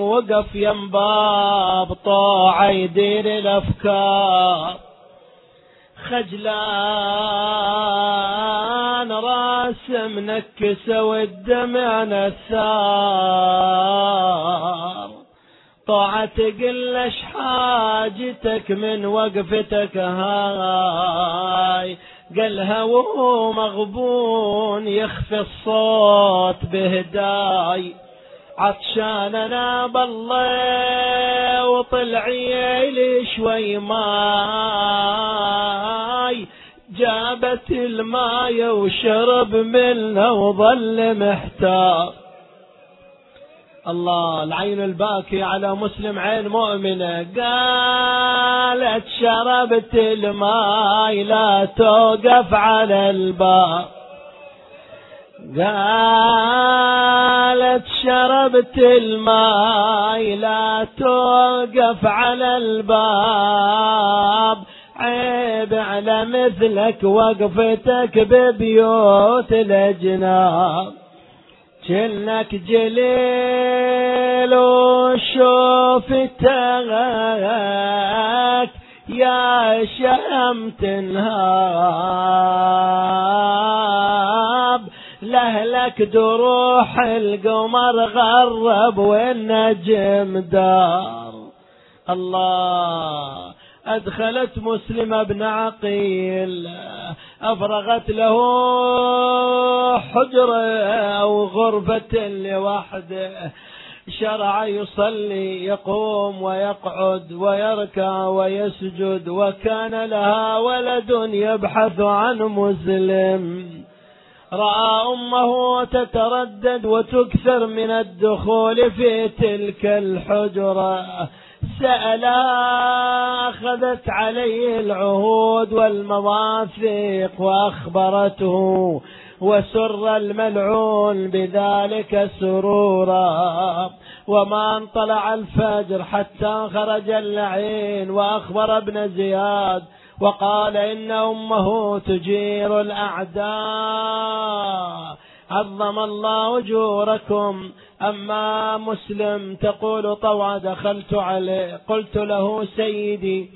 وقف ينباب طاعة يدير الأفكار. خجلان راس منكسة والدمع نثار طاعة تقلش حاجتك من وقفتك هاي. قالها وهو مغبون يخفي الصوت بهداي. عطشان أنا بالله وطلعي لي شوي ماي. جابت الماي وشرب منه وظل محتار. الله العين الباكي على مسلم عين مؤمنة. قالت شربت الماي لا توقف على الباب قالت شربت الماي لا توقف على الباب. عيب على مثلك وقفتك ببيوت الأجناب. جنك جليل وشوفتك يا شهم تنهاب. لهلك دروح القمر غرب والنجم دار. الله أدخلت مسلم بن عقيل أفرغت له حجرة أو غرفة لوحده. شرع يصلي يقوم ويقعد ويركع ويسجد وكان لها ولد يبحث عن مسلم. رأى أمه تتردد وتكثر من الدخول في تلك الحجرة. سألا أخذت عليه العهود والمواثيق وأخبرته وسر الملعون بذلك سرورا. وما انطلع الفجر حتى خرج اللعين وأخبر ابن زياد وقال إن أمه تجير الأعداء. عظم الله أجوركم. أما مسلم تقول طوع دخلت عليه. قلت له سيدي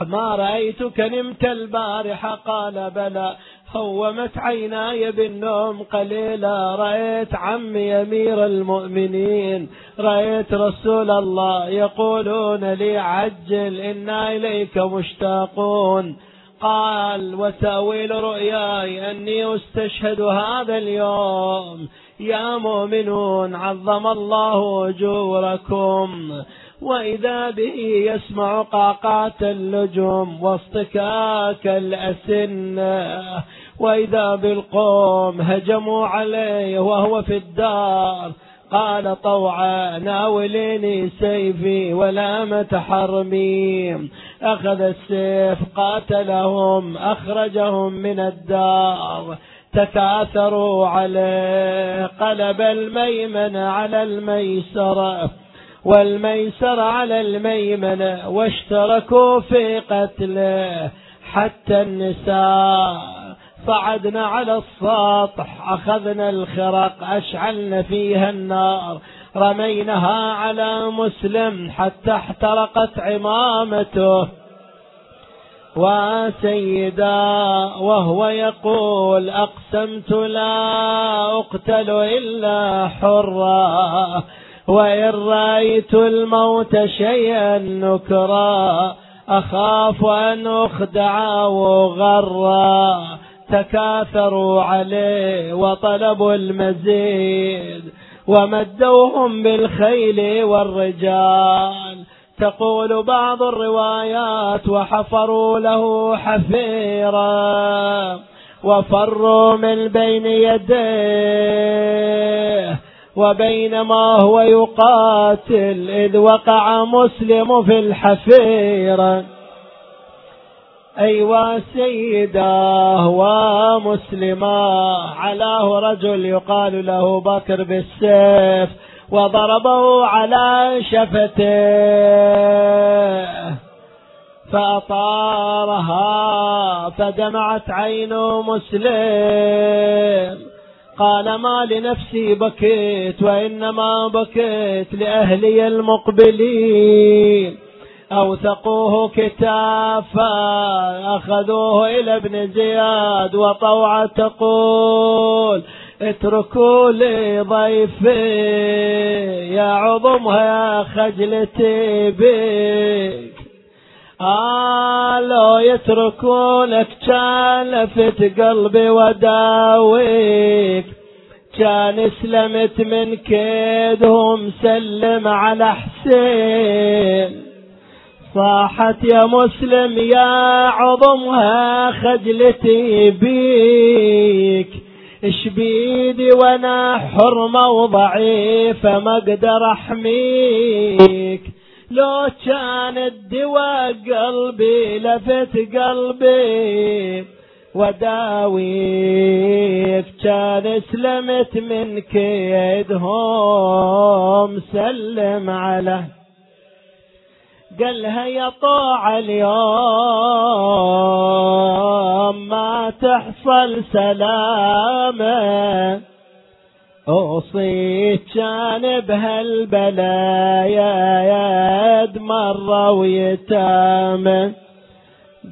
ما رأيتك نمت البارحة؟ قال بلى. هومت عيناي بالنوم قليلا رأيت عمي أمير المؤمنين رأيت رسول الله يقولون لي عجل إنا إليك مشتاقون. قال وتأويل رؤياي أني أستشهد هذا اليوم. يا مؤمنون عظم الله أجوركم. وإذا به يسمع قعقعة اللجم واصطكاك الأسنة وإذا بالقوم هجموا عليه وهو في الدار قال طوعا ناوليني سيفي ولامة حرمي أخذ السيف قاتلهم أخرجهم من الدار تكاثروا عليه قلب الميمن على الميسرة. والميسر على الميمنة واشتركوا في قتله حتى النساء. صعدنا على السطح أخذنا الخرق أشعلنا فيها النار. رميناها على مسلم حتى احترقت عمامته. وسيدا وهو يقول أقسمت لا أقتل إلا حرا. وإن رأيت الموت شيئا نكرا أخاف أن أخدع وغرا. تكاثروا عليه وطلبوا المزيد ومدوهم بالخيل والرجال. تقول بعض الروايات وحفروا له حفيرا وفروا من بين يديه. وبينما هو يقاتل إذ وقع مسلم في الحفيرة أيوا سيداه ومسلما علاه رجل يقال له بكر بالسيف وضربه على شفته. فأطارها فدمعت عين مسلم. قال ما لنفسي بكيت وإنما بكيت لأهلي المقبلين. أوثقوه كتافا أخذوه إلى ابن زياد وطوعة تقول اتركوا لي ضيفي يا عظمها يا خجلتي بك قالوا يتركونك كان لفت قلبي وداويك كان سلمت من كيدهم سلم على حسين. صاحت يا مسلم يا عظمها خجلتي بيك اش بيدي وأنا حرمة وضعيفة ما أقدر أحميك. لو كان الدواء قلبي لفت قلبي وداويك كان سلمت من كيدهم سلم على. قالها يا طاع اليوم ما تحصل سلامة. أوصيك كان بهالبلايا يد مرة ويتامه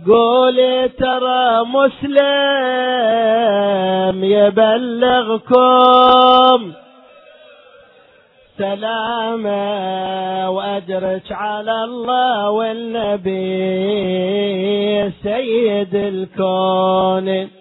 قولي ترى مسلم يبلغكم. سلامة وأجرك على الله والنبي سيد الكون.